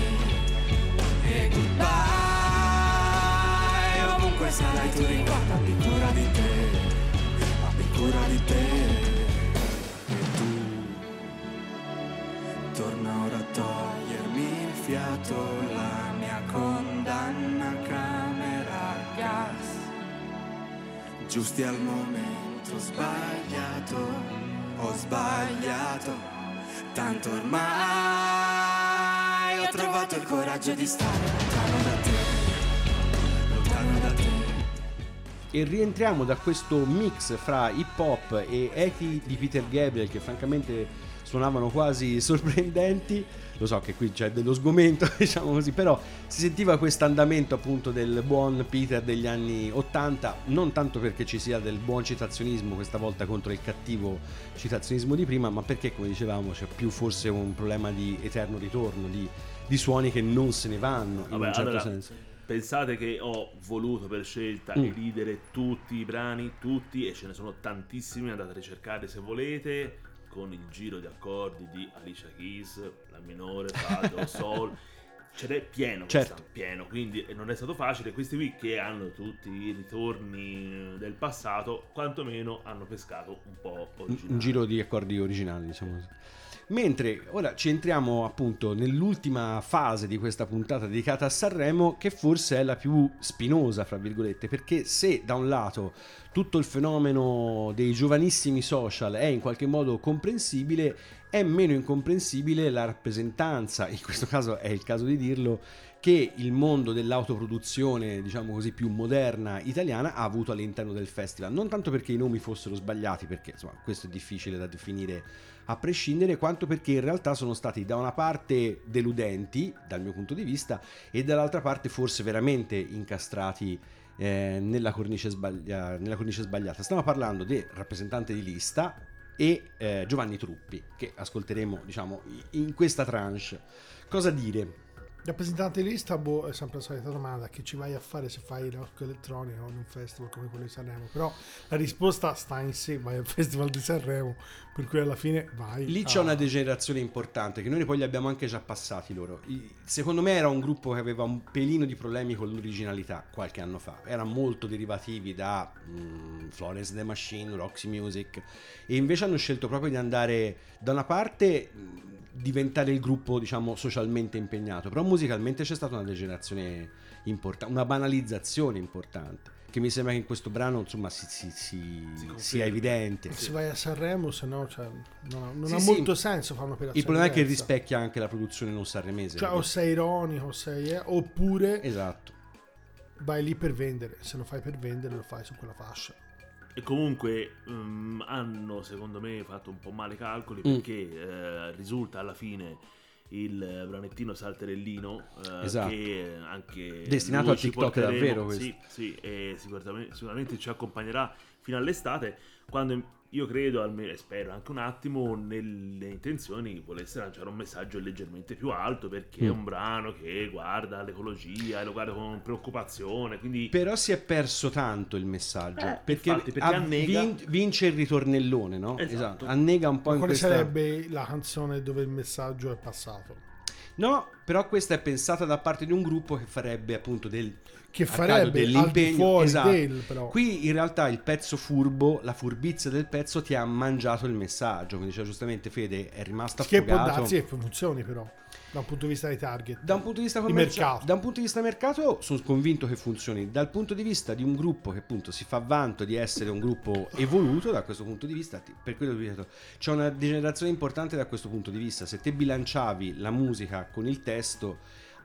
Speaker 12: E goodbye. Ovunque sarai tu ricorda abbi cura di te. Abbi cura di te. Torna ora a togliermi il fiato giusti al momento sbagliato ho sbagliato. Tanto ormai ho trovato il coraggio di stare lontano da te lontano da te.
Speaker 4: E rientriamo da questo mix fra hip hop e echi di Peter Gabriel che francamente suonavano quasi [LAUGHS] sorprendenti. Lo so che qui c'è dello sgomento, [LAUGHS] diciamo così, però si sentiva questo andamento appunto del buon Peter degli anni 80, non tanto perché ci sia del buon citazionismo questa volta contro il cattivo citazionismo di prima, ma perché come dicevamo c'è più forse un problema di eterno ritorno, di, di suoni che non se ne vanno in
Speaker 5: Vabbè,
Speaker 4: un certo
Speaker 5: allora,
Speaker 4: senso.
Speaker 5: Pensate che ho voluto per scelta
Speaker 4: Mm.
Speaker 5: elidere tutti i brani, tutti, e ce ne sono tantissimi, andate a ricercare se volete, con il giro di accordi di Alicia Keys, la minore, fa, do, [LAUGHS] sol. Ce n'è pieno,
Speaker 4: Certo.
Speaker 5: pieno, quindi non è stato facile. Questi qui che hanno tutti i ritorni del passato, quantomeno hanno pescato un po' originale.
Speaker 4: un giro di accordi originali, diciamo così. Mentre ora ci entriamo appunto nell'ultima fase di questa puntata dedicata a Sanremo, che forse è la più spinosa, fra virgolette, perché se da un lato tutto il fenomeno dei giovanissimi social è in qualche modo comprensibile, è meno incomprensibile la rappresentanza, in questo caso è il caso di dirlo, che il mondo dell'autoproduzione, diciamo così, più moderna italiana ha avuto all'interno del festival. Non tanto perché i nomi fossero sbagliati, perché insomma questo è difficile da definire a prescindere, quanto perché in realtà sono stati da una parte deludenti, dal mio punto di vista, e dall'altra parte forse veramente incastrati eh, nella, cornice sbaglia- nella cornice sbagliata. Stiamo parlando del rappresentante di lista e eh, Giovanni Truppi, che ascolteremo diciamo in questa tranche. Cosa dire?
Speaker 1: Rappresentante di lista, boh, è sempre la solita domanda, che ci vai a fare se fai rock elettronico in un festival come quello di Sanremo? Però la risposta sta in sé, vai al [LAUGHS] festival di Sanremo, per cui alla fine vai.
Speaker 4: Lì
Speaker 1: a-
Speaker 4: c'è una degenerazione importante che noi poi li abbiamo anche già passati loro. Secondo me era un gruppo che aveva un pelino di problemi con l'originalità qualche anno fa. Era molto derivativi da mm, Florence the Machine, Roxy Music e invece hanno scelto proprio di andare da una parte mm, diventare il gruppo diciamo socialmente impegnato, però musicalmente c'è stata una degenerazione importante, una banalizzazione importante che mi sembra che in questo brano insomma si, si- si- sia evidente.
Speaker 1: Se vai a Sanremo, se no, cioè, non ha, non
Speaker 4: Sì,
Speaker 1: ha
Speaker 4: sì.
Speaker 1: molto senso fare un'operazione.
Speaker 4: Il problema è che
Speaker 1: diversa.
Speaker 4: rispecchia anche la produzione non sanremese.
Speaker 1: Cioè, o sei ironico, o sei, eh, oppure
Speaker 4: Esatto.
Speaker 1: vai lì per vendere. Se lo fai per vendere, lo fai su quella fascia.
Speaker 5: E comunque mm, hanno secondo me fatto un po' male i calcoli
Speaker 4: Mm.
Speaker 5: perché eh, risulta alla fine il branettino salterellino eh,
Speaker 4: Esatto.
Speaker 5: che anche
Speaker 4: Destinato a TikTok davvero questo.
Speaker 5: Sì, sì, e sicuramente, sicuramente ci accompagnerà fino all'estate quando io credo, almeno e spero anche un attimo, nelle intenzioni volesse lanciare un messaggio leggermente più alto perché è
Speaker 4: Mm.
Speaker 5: un brano che guarda l'ecologia e lo guarda con preoccupazione, quindi
Speaker 4: Però si è perso tanto il messaggio.
Speaker 5: Eh,
Speaker 4: perché
Speaker 5: infatti, perché annega-
Speaker 4: vin- vince il ritornellone, no?
Speaker 5: Esatto.
Speaker 4: Annega un po'
Speaker 1: Ma
Speaker 4: in
Speaker 1: quale
Speaker 4: questa...
Speaker 1: sarebbe la canzone dove il messaggio è passato?
Speaker 4: No, però questa è pensata da parte di un gruppo che farebbe appunto del
Speaker 1: Che farebbe
Speaker 4: dell'impegno.
Speaker 1: fuori
Speaker 4: esatto.
Speaker 1: del, però.
Speaker 4: Qui in realtà il pezzo furbo, la furbizia del pezzo ti ha mangiato il messaggio, quindi diceva giustamente Fede è rimasto
Speaker 1: Che può
Speaker 4: affogato.
Speaker 1: darsi che funzioni però, da un punto di vista dei target.
Speaker 4: Da un punto di vista
Speaker 1: Di
Speaker 4: commerciale,
Speaker 1: mercato.
Speaker 4: da un punto di vista mercato sono convinto che funzioni. Dal punto di vista di un gruppo che appunto si fa vanto di essere un gruppo evoluto, da questo punto di vista, per quello che ho detto, c'è una degenerazione importante da questo punto di vista. Se te bilanciavi la musica con il testo,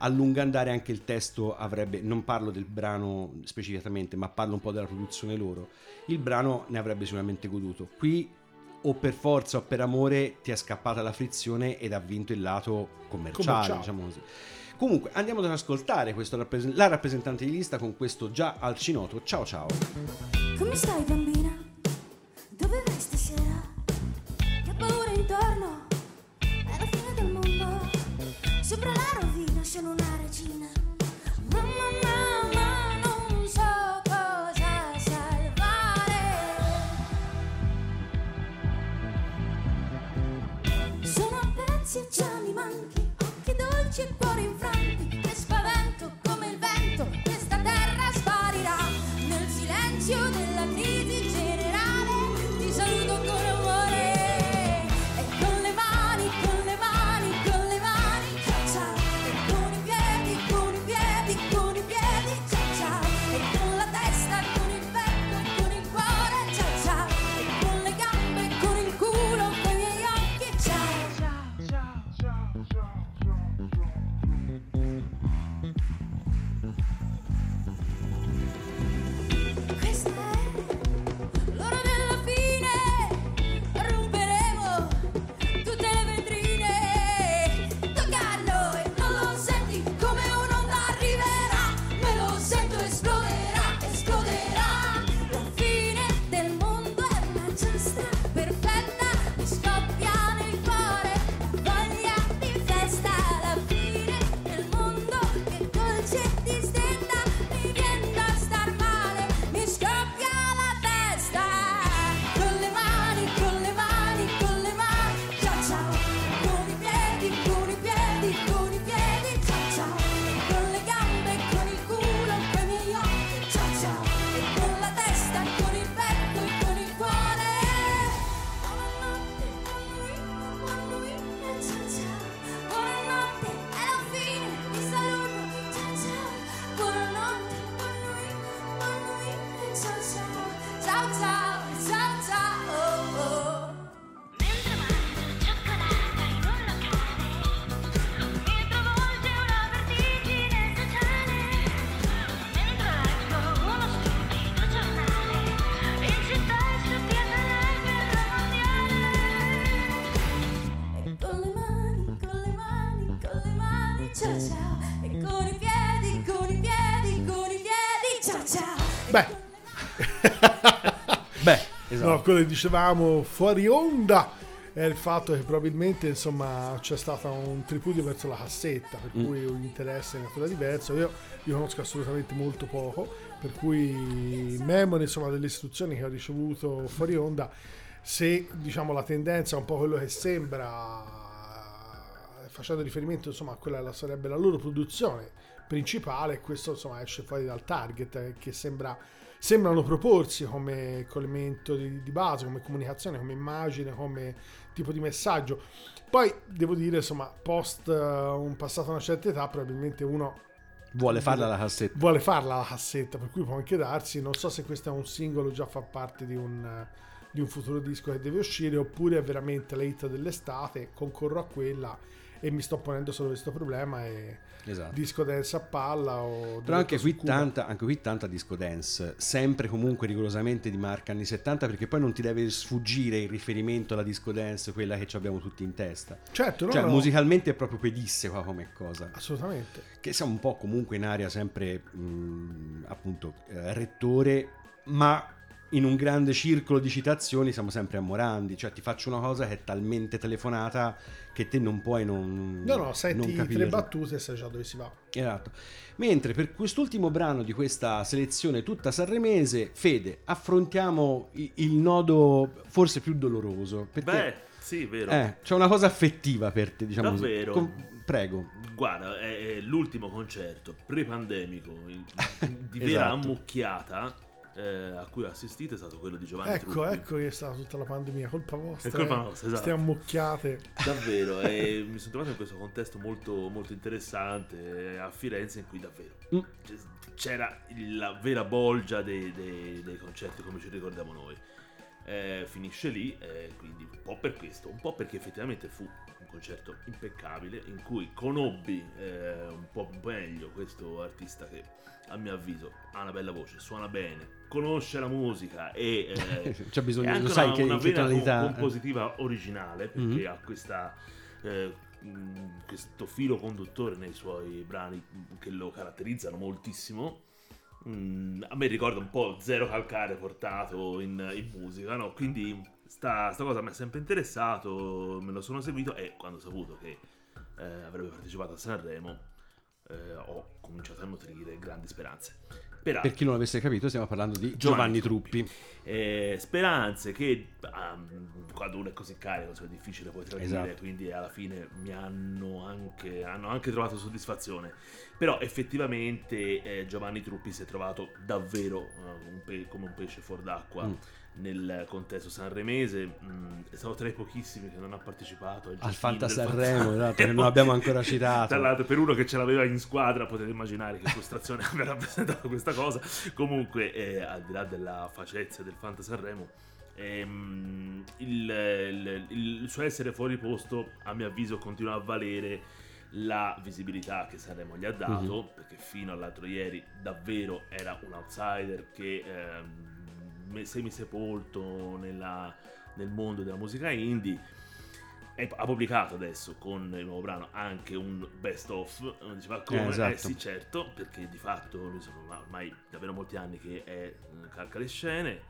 Speaker 4: a lungo andare anche il testo avrebbe, non parlo del brano specificatamente, ma parlo un po' della produzione loro, il brano ne avrebbe sicuramente goduto. Qui o per forza o per amore ti è scappata la frizione ed ha vinto il lato commerciale,
Speaker 1: Commerciale.
Speaker 4: diciamo così. Comunque andiamo ad ascoltare questo rappres- la rappresentante di lista con questo già al cinoto. Ciao ciao.
Speaker 9: Come stai bambina? Dove vai stasera? Che paura intorno? È la fine del mondo. Sopra la rovina sono una regina. Mamma mamma non so cosa salvare. Sono a pezzi e già mi manchi. Occhi dolci e cuori infranti.
Speaker 4: Esatto.
Speaker 1: no, quello che dicevamo fuori onda è il fatto che probabilmente insomma c'è stato un tripudio verso la cassetta, per
Speaker 4: Mm.
Speaker 1: cui un interesse di natura diversa. Io, io conosco assolutamente molto poco, per cui memoria insomma delle istruzioni che ho ricevuto fuori onda, se diciamo la tendenza è un po' quello che sembra facendo riferimento insomma a quella sarebbe la loro produzione principale questo insomma esce fuori dal target eh, che sembra sembrano proporsi come elemento di, di base come comunicazione come immagine come tipo di messaggio. Poi devo dire insomma post eh, un passato una certa età probabilmente uno
Speaker 4: Vuole farla la cassetta.
Speaker 1: vuole farla la cassetta per cui può anche darsi. Non so se questo è un singolo già fa parte di un di un futuro disco che deve uscire oppure è veramente la hit dell'estate concorro a quella e mi sto ponendo solo questo problema e
Speaker 4: Esatto.
Speaker 1: disco dance a palla o
Speaker 4: Però anche qui, tanta, anche qui tanta disco dance, sempre comunque rigorosamente di marca anni 70, perché poi non ti deve sfuggire il riferimento alla disco dance, quella che ci abbiamo tutti in testa.
Speaker 1: certo no,
Speaker 4: cioè,
Speaker 1: no,
Speaker 4: musicalmente è proprio pedissima come cosa.
Speaker 1: assolutamente
Speaker 4: Che siamo un po' comunque in area sempre, mh, appunto, eh, rettore, ma in un grande circolo di citazioni siamo sempre a Morandi. Cioè, ti faccio una cosa che è talmente telefonata che te non puoi non.
Speaker 1: no no
Speaker 4: non
Speaker 1: senti tre battute e sai già dove si va
Speaker 4: Esatto. Mentre per quest'ultimo brano di questa selezione tutta sanremese, Fede, affrontiamo il nodo forse più doloroso. Perché
Speaker 5: Beh, sì, vero.
Speaker 4: eh, c'è una cosa affettiva per te, diciamo
Speaker 5: Davvero?
Speaker 4: così. Com- Prego.
Speaker 5: Guarda, è, è l'ultimo concerto pre-pandemico di vera
Speaker 4: Esatto.
Speaker 5: ammucchiata eh, a cui ho assistito è stato quello di Giovanni
Speaker 1: Ecco,
Speaker 5: Truppi.
Speaker 1: ecco che è stata tutta la pandemia, colpa vostra.
Speaker 5: È colpa
Speaker 1: eh.
Speaker 5: nostra, esatto.
Speaker 1: Ste ammucchiate.
Speaker 5: Davvero, e [LAUGHS] mi sono trovato in questo contesto molto, molto interessante eh, a Firenze in cui davvero
Speaker 4: Mm.
Speaker 5: c'era la vera bolgia dei, dei- dei concerti come ci ricordiamo noi. Eh, finisce lì, eh, quindi un po' per questo, un po' perché effettivamente fu concerto impeccabile in cui conobbi eh, un po' meglio questo artista che a mio avviso ha una bella voce, suona bene, conosce la musica e eh, [LAUGHS]
Speaker 4: C'è bisogno- lo
Speaker 5: anche
Speaker 4: sai
Speaker 5: una,
Speaker 4: che-
Speaker 5: una
Speaker 4: tonalità-
Speaker 5: com- compositiva originale perché
Speaker 4: Mhm.
Speaker 5: ha questa eh, mh, questo filo conduttore nei suoi brani che lo caratterizzano moltissimo Mm, a me ricorda un po' Zero Calcare portato in, in musica, no? Quindi sta, sta cosa mi ha sempre interessato, me lo sono seguito e quando ho saputo che eh, avrebbe partecipato a Sanremo eh, ho cominciato a nutrire grandi speranze. Peraltro,
Speaker 4: Per chi non l'avesse capito, stiamo parlando di Giovanni, Truppi.
Speaker 5: eh, speranze che ah, quando uno è così carico è difficile poi tradire
Speaker 4: Esatto.
Speaker 5: quindi alla fine mi hanno anche, hanno anche trovato soddisfazione però effettivamente eh, Giovanni Truppi si è trovato davvero eh, un pe- come un pesce fuor d'acqua
Speaker 4: Mm.
Speaker 5: Nel contesto sanremese Mm, è stato tra i pochissimi che non ha partecipato
Speaker 4: Al
Speaker 5: Giochino
Speaker 4: Fanta Sanremo, esatto, che non abbiamo ancora citato.
Speaker 5: tra l'altro per uno che ce l'aveva in squadra potete immaginare che frustrazione [LAUGHS] abbia rappresentato questa cosa comunque eh, al di là della facezza del Fanta Sanremo ehm, il, il- il suo essere fuori posto a mio avviso continua a valere la visibilità che Sanremo gli ha dato
Speaker 4: Mhm.
Speaker 5: perché fino all'altro ieri davvero era un outsider che ehm, semisepolto nella- nel mondo della musica indie ha pubblicato adesso con il nuovo brano anche un best of uno diceva come
Speaker 4: Eh, esatto.
Speaker 5: eh sì certo perché di fatto lui sono ormai davvero molti anni che è eh, calca le scene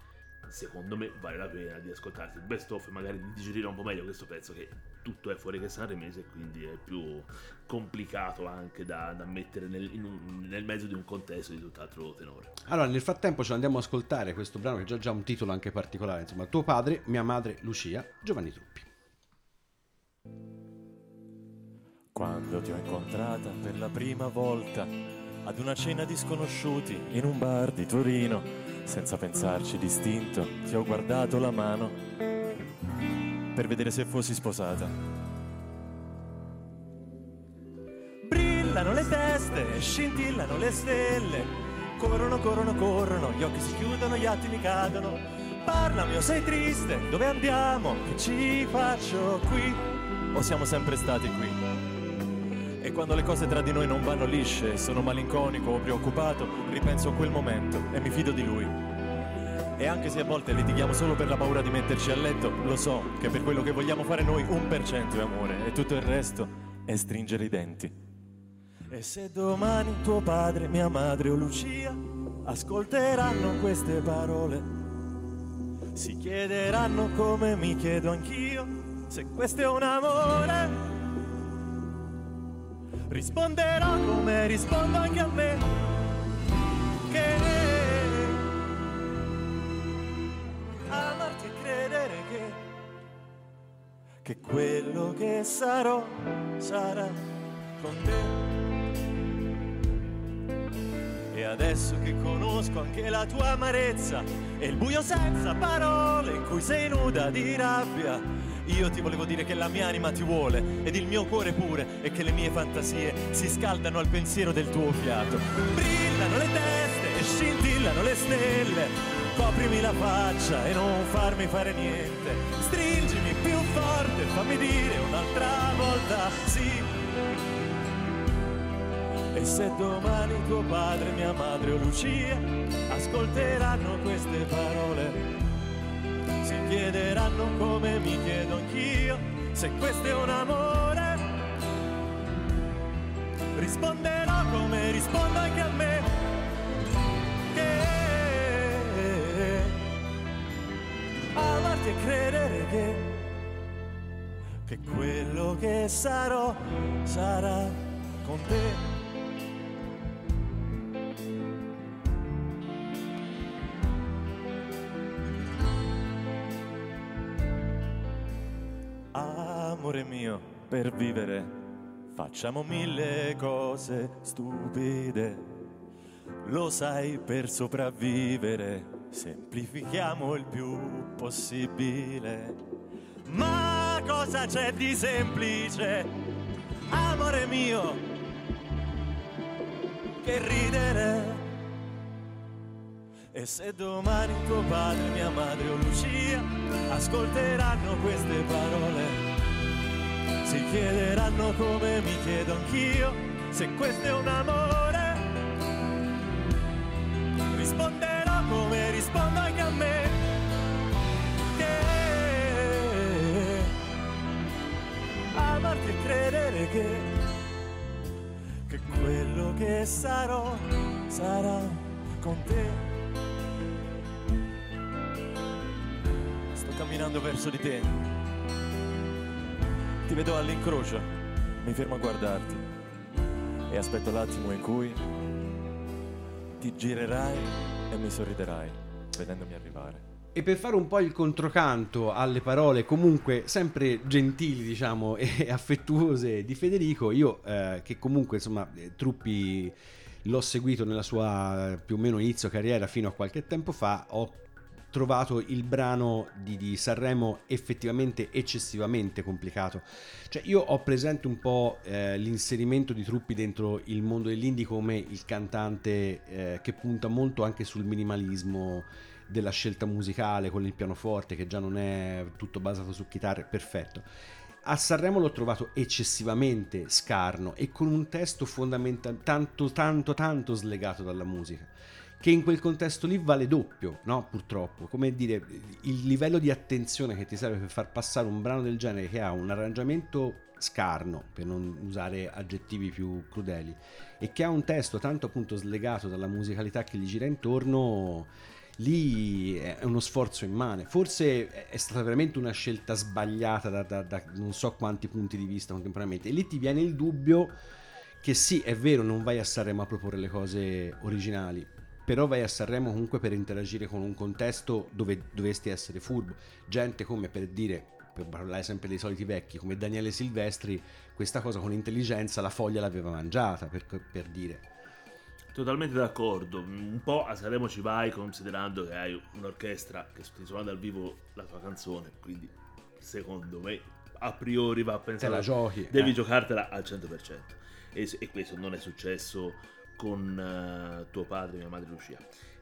Speaker 5: secondo me vale la pena di ascoltarsi il best of e magari di digerire un po' meglio questo pezzo che tutto è fuori che sanremese e quindi è più complicato anche da, da mettere nel, in un- nel mezzo di un contesto di tutt'altro tenore
Speaker 4: Allora, nel frattempo ce l'andiamo a ascoltare questo brano che già già ha un titolo anche particolare, insomma, Tuo padre, mia madre Lucia, Giovanni Truppi.
Speaker 15: Quando ti ho incontrata per la prima volta ad una cena di sconosciuti in un bar di Torino, senza pensarci distinto, ti ho guardato la mano per vedere se fossi sposata. Brillano le teste, scintillano le stelle, corrono, corrono, corrono, gli occhi si chiudono, gli attimi cadono. Parlami o sei triste, dove andiamo, che ci faccio qui? O siamo sempre stati qui? E quando le cose tra di noi non vanno lisce, sono malinconico o preoccupato, ripenso a quel momento e mi fido di lui. E anche se a volte litighiamo solo per la paura di metterci a letto, lo so che per quello che vogliamo fare noi un per cento è amore e tutto il resto è stringere i denti. E se domani tuo padre, mia madre o Lucia ascolteranno queste parole, si chiederanno come mi chiedo anch'io se questo è un amore. Risponderò come rispondo anche a me. Che quello che sarò sarà con te. E adesso che conosco anche la tua amarezza e il buio senza parole in cui sei nuda di rabbia, io ti volevo dire che la mia anima ti vuole ed il mio cuore pure e che le mie fantasie si scaldano al pensiero del tuo fiato. Brillano le teste e scintillano le stelle, coprimi la faccia e non farmi fare niente. Stringimi forte, fammi dire un'altra volta sì. E se domani tuo padre, mia madre o Lucia ascolteranno queste parole, si chiederanno come mi chiedo anch'io se questo è un amore. Risponderò come rispondo anche a me. Che amarti e credere che, che quello che sarò sarà con te. Amore mio, per vivere facciamo mille cose stupide. Lo sai per sopravvivere, semplifichiamo il più possibile. Ma cosa c'è di semplice, amore mio, che ridere? E se domani tuo padre, mia madre o Lucia ascolteranno queste parole, si chiederanno come mi chiedo anch'io se questo è un amore. Che, che quello che sarò sarà con te. Sto camminando verso di te. Ti vedo all'incrocio, mi fermo a guardarti e aspetto l'attimo in cui ti girerai e mi sorriderai vedendomi arrivare.
Speaker 4: E per fare un po' il controcanto alle parole comunque sempre gentili, diciamo, [LAUGHS] e affettuose di Federico, io eh, che comunque, insomma, eh, Truppi l'ho seguito nella sua eh, più o meno inizio carriera fino a qualche tempo fa, ho trovato il brano di, di Sanremo effettivamente eccessivamente complicato. Cioè io ho presente un po' eh, l'inserimento di Truppi dentro il mondo dell'indie come il cantante eh, che punta molto anche sul minimalismo della scelta musicale con il pianoforte che già non è tutto basato su chitarre, perfetto. A Sanremo l'ho trovato eccessivamente scarno e con un testo fondamentale tanto tanto tanto slegato dalla musica che in quel contesto lì vale doppio, no? Purtroppo, come dire, il livello di attenzione che ti serve per far passare un brano del genere che ha un arrangiamento scarno, per non usare aggettivi più crudeli, e che ha un testo tanto appunto slegato dalla musicalità che gli gira intorno, lì è uno sforzo immane. Forse è stata veramente una scelta sbagliata da, da- da non so quanti punti di vista contemporaneamente, e lì ti viene il dubbio che sì, è vero, non vai a Sanremo a proporre le cose originali, però vai a Sanremo comunque per interagire con un contesto dove dovresti essere furbo. Gente come per dire, per parlare sempre dei soliti vecchi, come Daniele Silvestri, questa cosa con intelligenza la foglia l'aveva mangiata, per, per dire.
Speaker 5: Totalmente d'accordo, un po' a Sanremo ci vai considerando che hai un'orchestra che ti suona dal vivo la tua canzone, quindi secondo me a priori va a pensare
Speaker 4: Te la giochi,
Speaker 5: devi
Speaker 4: eh.
Speaker 5: giocartela al 100% e, e questo non è successo con eh, tuo padre e mia madre Lucia.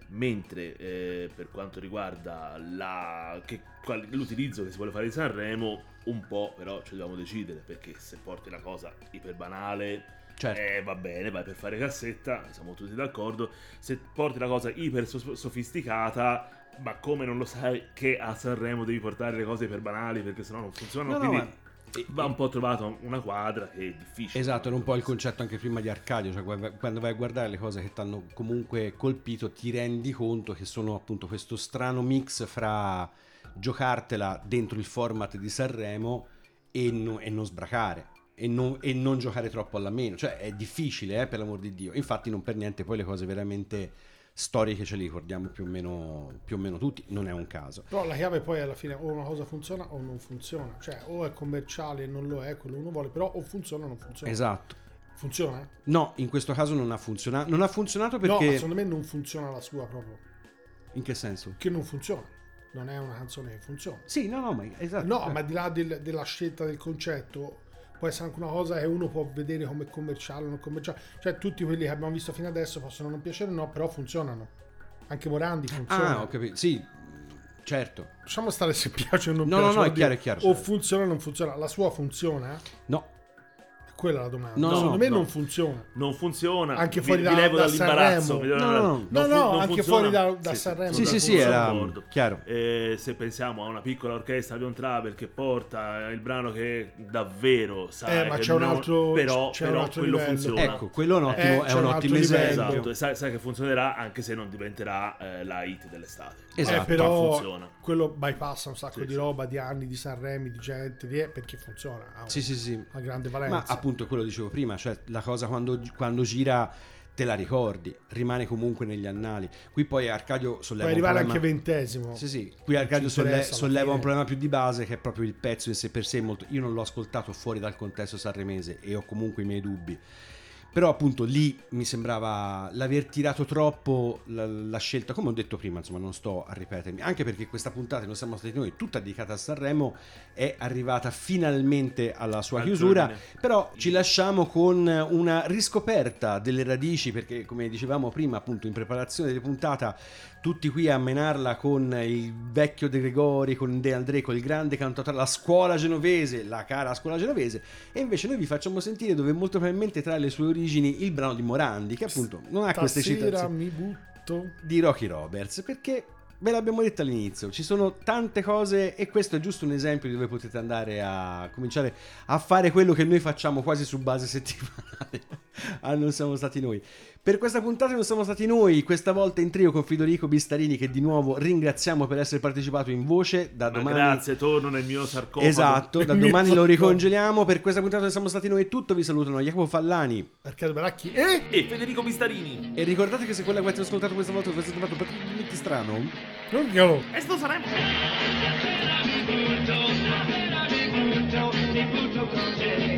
Speaker 5: Mentre eh, per quanto riguarda la- che- qual- l'utilizzo che si vuole fare di Sanremo, un po' però ci dobbiamo decidere perché se porti una cosa iper banale
Speaker 4: Certo.
Speaker 5: eh, va bene, vai per fare cassetta, siamo tutti d'accordo. Se porti una cosa iper so- sofisticata, ma come non lo sai che a Sanremo devi portare le cose iper banali perché sennò non funzionano,
Speaker 4: No, no,
Speaker 5: quindi
Speaker 4: ma-
Speaker 5: va un po' trovato una quadra che è difficile.
Speaker 4: Esatto, era un po' il concetto anche prima di Arcadio, cioè quando vai a guardare le cose che ti hanno comunque colpito ti rendi conto che sono appunto questo strano mix fra giocartela dentro il format di Sanremo e, no- e non sbracare. E non, e non giocare troppo alla meno, cioè è difficile eh, per l'amor di Dio. Infatti, non per niente poi le cose veramente storiche ce le ricordiamo più o meno, più o meno tutti. Non è un caso.
Speaker 1: Però la chiave poi alla fine o una cosa funziona o non funziona. Cioè o è commerciale e non lo è, quello uno vuole, però o funziona o non funziona.
Speaker 4: Esatto.
Speaker 1: Funziona?
Speaker 4: No, in questo caso non ha funzionato. Non ha funzionato
Speaker 1: No,
Speaker 4: perché.
Speaker 1: secondo me non funziona la sua proprio.
Speaker 4: In che senso?
Speaker 1: Che non funziona. Non è una canzone che funziona.
Speaker 4: Sì, no, no, ma esatto.
Speaker 1: No, ma al di là del- della scelta del concetto, può essere anche una cosa che uno può vedere come commerciale o non commerciale. Cioè, tutti quelli che abbiamo visto fino adesso possono non piacere, no, però funzionano. Anche Morandi funziona.
Speaker 4: Ah, ho capito. Sì, certo.
Speaker 1: Lasciamo stare se piace o non
Speaker 4: No,
Speaker 1: piace.
Speaker 4: no, no, è chiaro, è chiaro.
Speaker 1: O funziona o non funziona. La sua funziona?
Speaker 4: No.
Speaker 1: Quella è la domanda.
Speaker 4: No,
Speaker 1: Secondo me
Speaker 5: no.
Speaker 1: non funziona.
Speaker 5: Non funziona.
Speaker 1: Anche
Speaker 5: Vi-
Speaker 1: fuori
Speaker 5: vi
Speaker 1: da-
Speaker 5: levo
Speaker 1: da
Speaker 5: dall'imbarazzo.
Speaker 1: Sanremo.
Speaker 5: vi
Speaker 4: No, no, no.
Speaker 1: No,
Speaker 5: fu-
Speaker 1: anche
Speaker 5: funziona.
Speaker 1: fuori da- da
Speaker 5: Sì,
Speaker 1: Sanremo.
Speaker 4: Sì, sì, sì, era
Speaker 5: d'accordo.
Speaker 4: chiaro.
Speaker 5: Eh, se pensiamo a una piccola orchestra di un travel che porta il brano che davvero sai
Speaker 1: Eh, ma
Speaker 5: che
Speaker 1: c'è un
Speaker 5: non-
Speaker 1: altro-
Speaker 5: però,
Speaker 1: c'è un
Speaker 5: però
Speaker 1: altro
Speaker 5: quello
Speaker 1: livello.
Speaker 5: funziona
Speaker 4: Ecco, quello è un
Speaker 1: Eh,
Speaker 4: ottimo, è
Speaker 1: c'è
Speaker 4: un
Speaker 1: un
Speaker 4: ottimo esempio.
Speaker 5: esatto e sai, sai che funzionerà anche se non diventerà eh, la hit dell'estate
Speaker 4: Esatto.
Speaker 1: Eh, però
Speaker 5: funziona
Speaker 1: quello bypassa un sacco di roba, di anni, di Sanremi, di gente, di... perché funziona.
Speaker 4: Sì, sì, sì.
Speaker 1: una grande valenza.
Speaker 4: Ma appunto quello dicevo prima, cioè la cosa quando, quando gira te la ricordi, rimane comunque negli annali. Qui poi Arcadio solleva
Speaker 1: Puoi arrivare
Speaker 4: problema-
Speaker 1: anche ventesimo.
Speaker 4: Sì, sì, qui Arcadio solle- solleva un problema più di base che è proprio il pezzo in sé per sé molto... Io non l'ho ascoltato fuori dal contesto sanremese e ho comunque i miei dubbi. Però appunto lì mi sembrava l'aver tirato troppo la, la scelta, come ho detto prima, insomma non sto a ripetermi, anche perché questa puntata non siamo stati noi, tutta dedicata a Sanremo, è arrivata finalmente alla sua
Speaker 5: Al
Speaker 4: chiusura,
Speaker 5: termine.
Speaker 4: però ci lasciamo con una riscoperta delle radici, perché come dicevamo prima appunto in preparazione della puntata, tutti qui a menarla con il vecchio De Gregori, con De André, con il grande cantautore, la scuola genovese, la cara scuola genovese, e invece noi vi facciamo sentire dove molto probabilmente trae le sue origini il brano di Morandi, che appunto non ha queste citazioni di Rocky Roberts, perché ve l'abbiamo detto all'inizio, ci sono tante cose e questo è giusto un esempio di dove potete andare a cominciare a fare quello che noi facciamo quasi su base settimanale. [LAUGHS] ah, non siamo stati noi. Per questa puntata non siamo stati noi, questa volta in trio con Federico Bistarini che di nuovo ringraziamo per essere partecipato in voce. Da
Speaker 5: Ma
Speaker 4: domani
Speaker 5: grazie, torno nel mio sarcofago.
Speaker 4: Esatto, da domani lo ricongeliamo. Per questa puntata non siamo stati noi, è tutto. Vi salutano Jacopo Fallani.
Speaker 1: Arcadio Baracchi e...
Speaker 5: E Federico Bistarini.
Speaker 4: E ricordate che se quella che avete ascoltato questa volta vi avete trovato particolarmente strano,
Speaker 1: Io.
Speaker 5: E sto saremo.
Speaker 16: Ho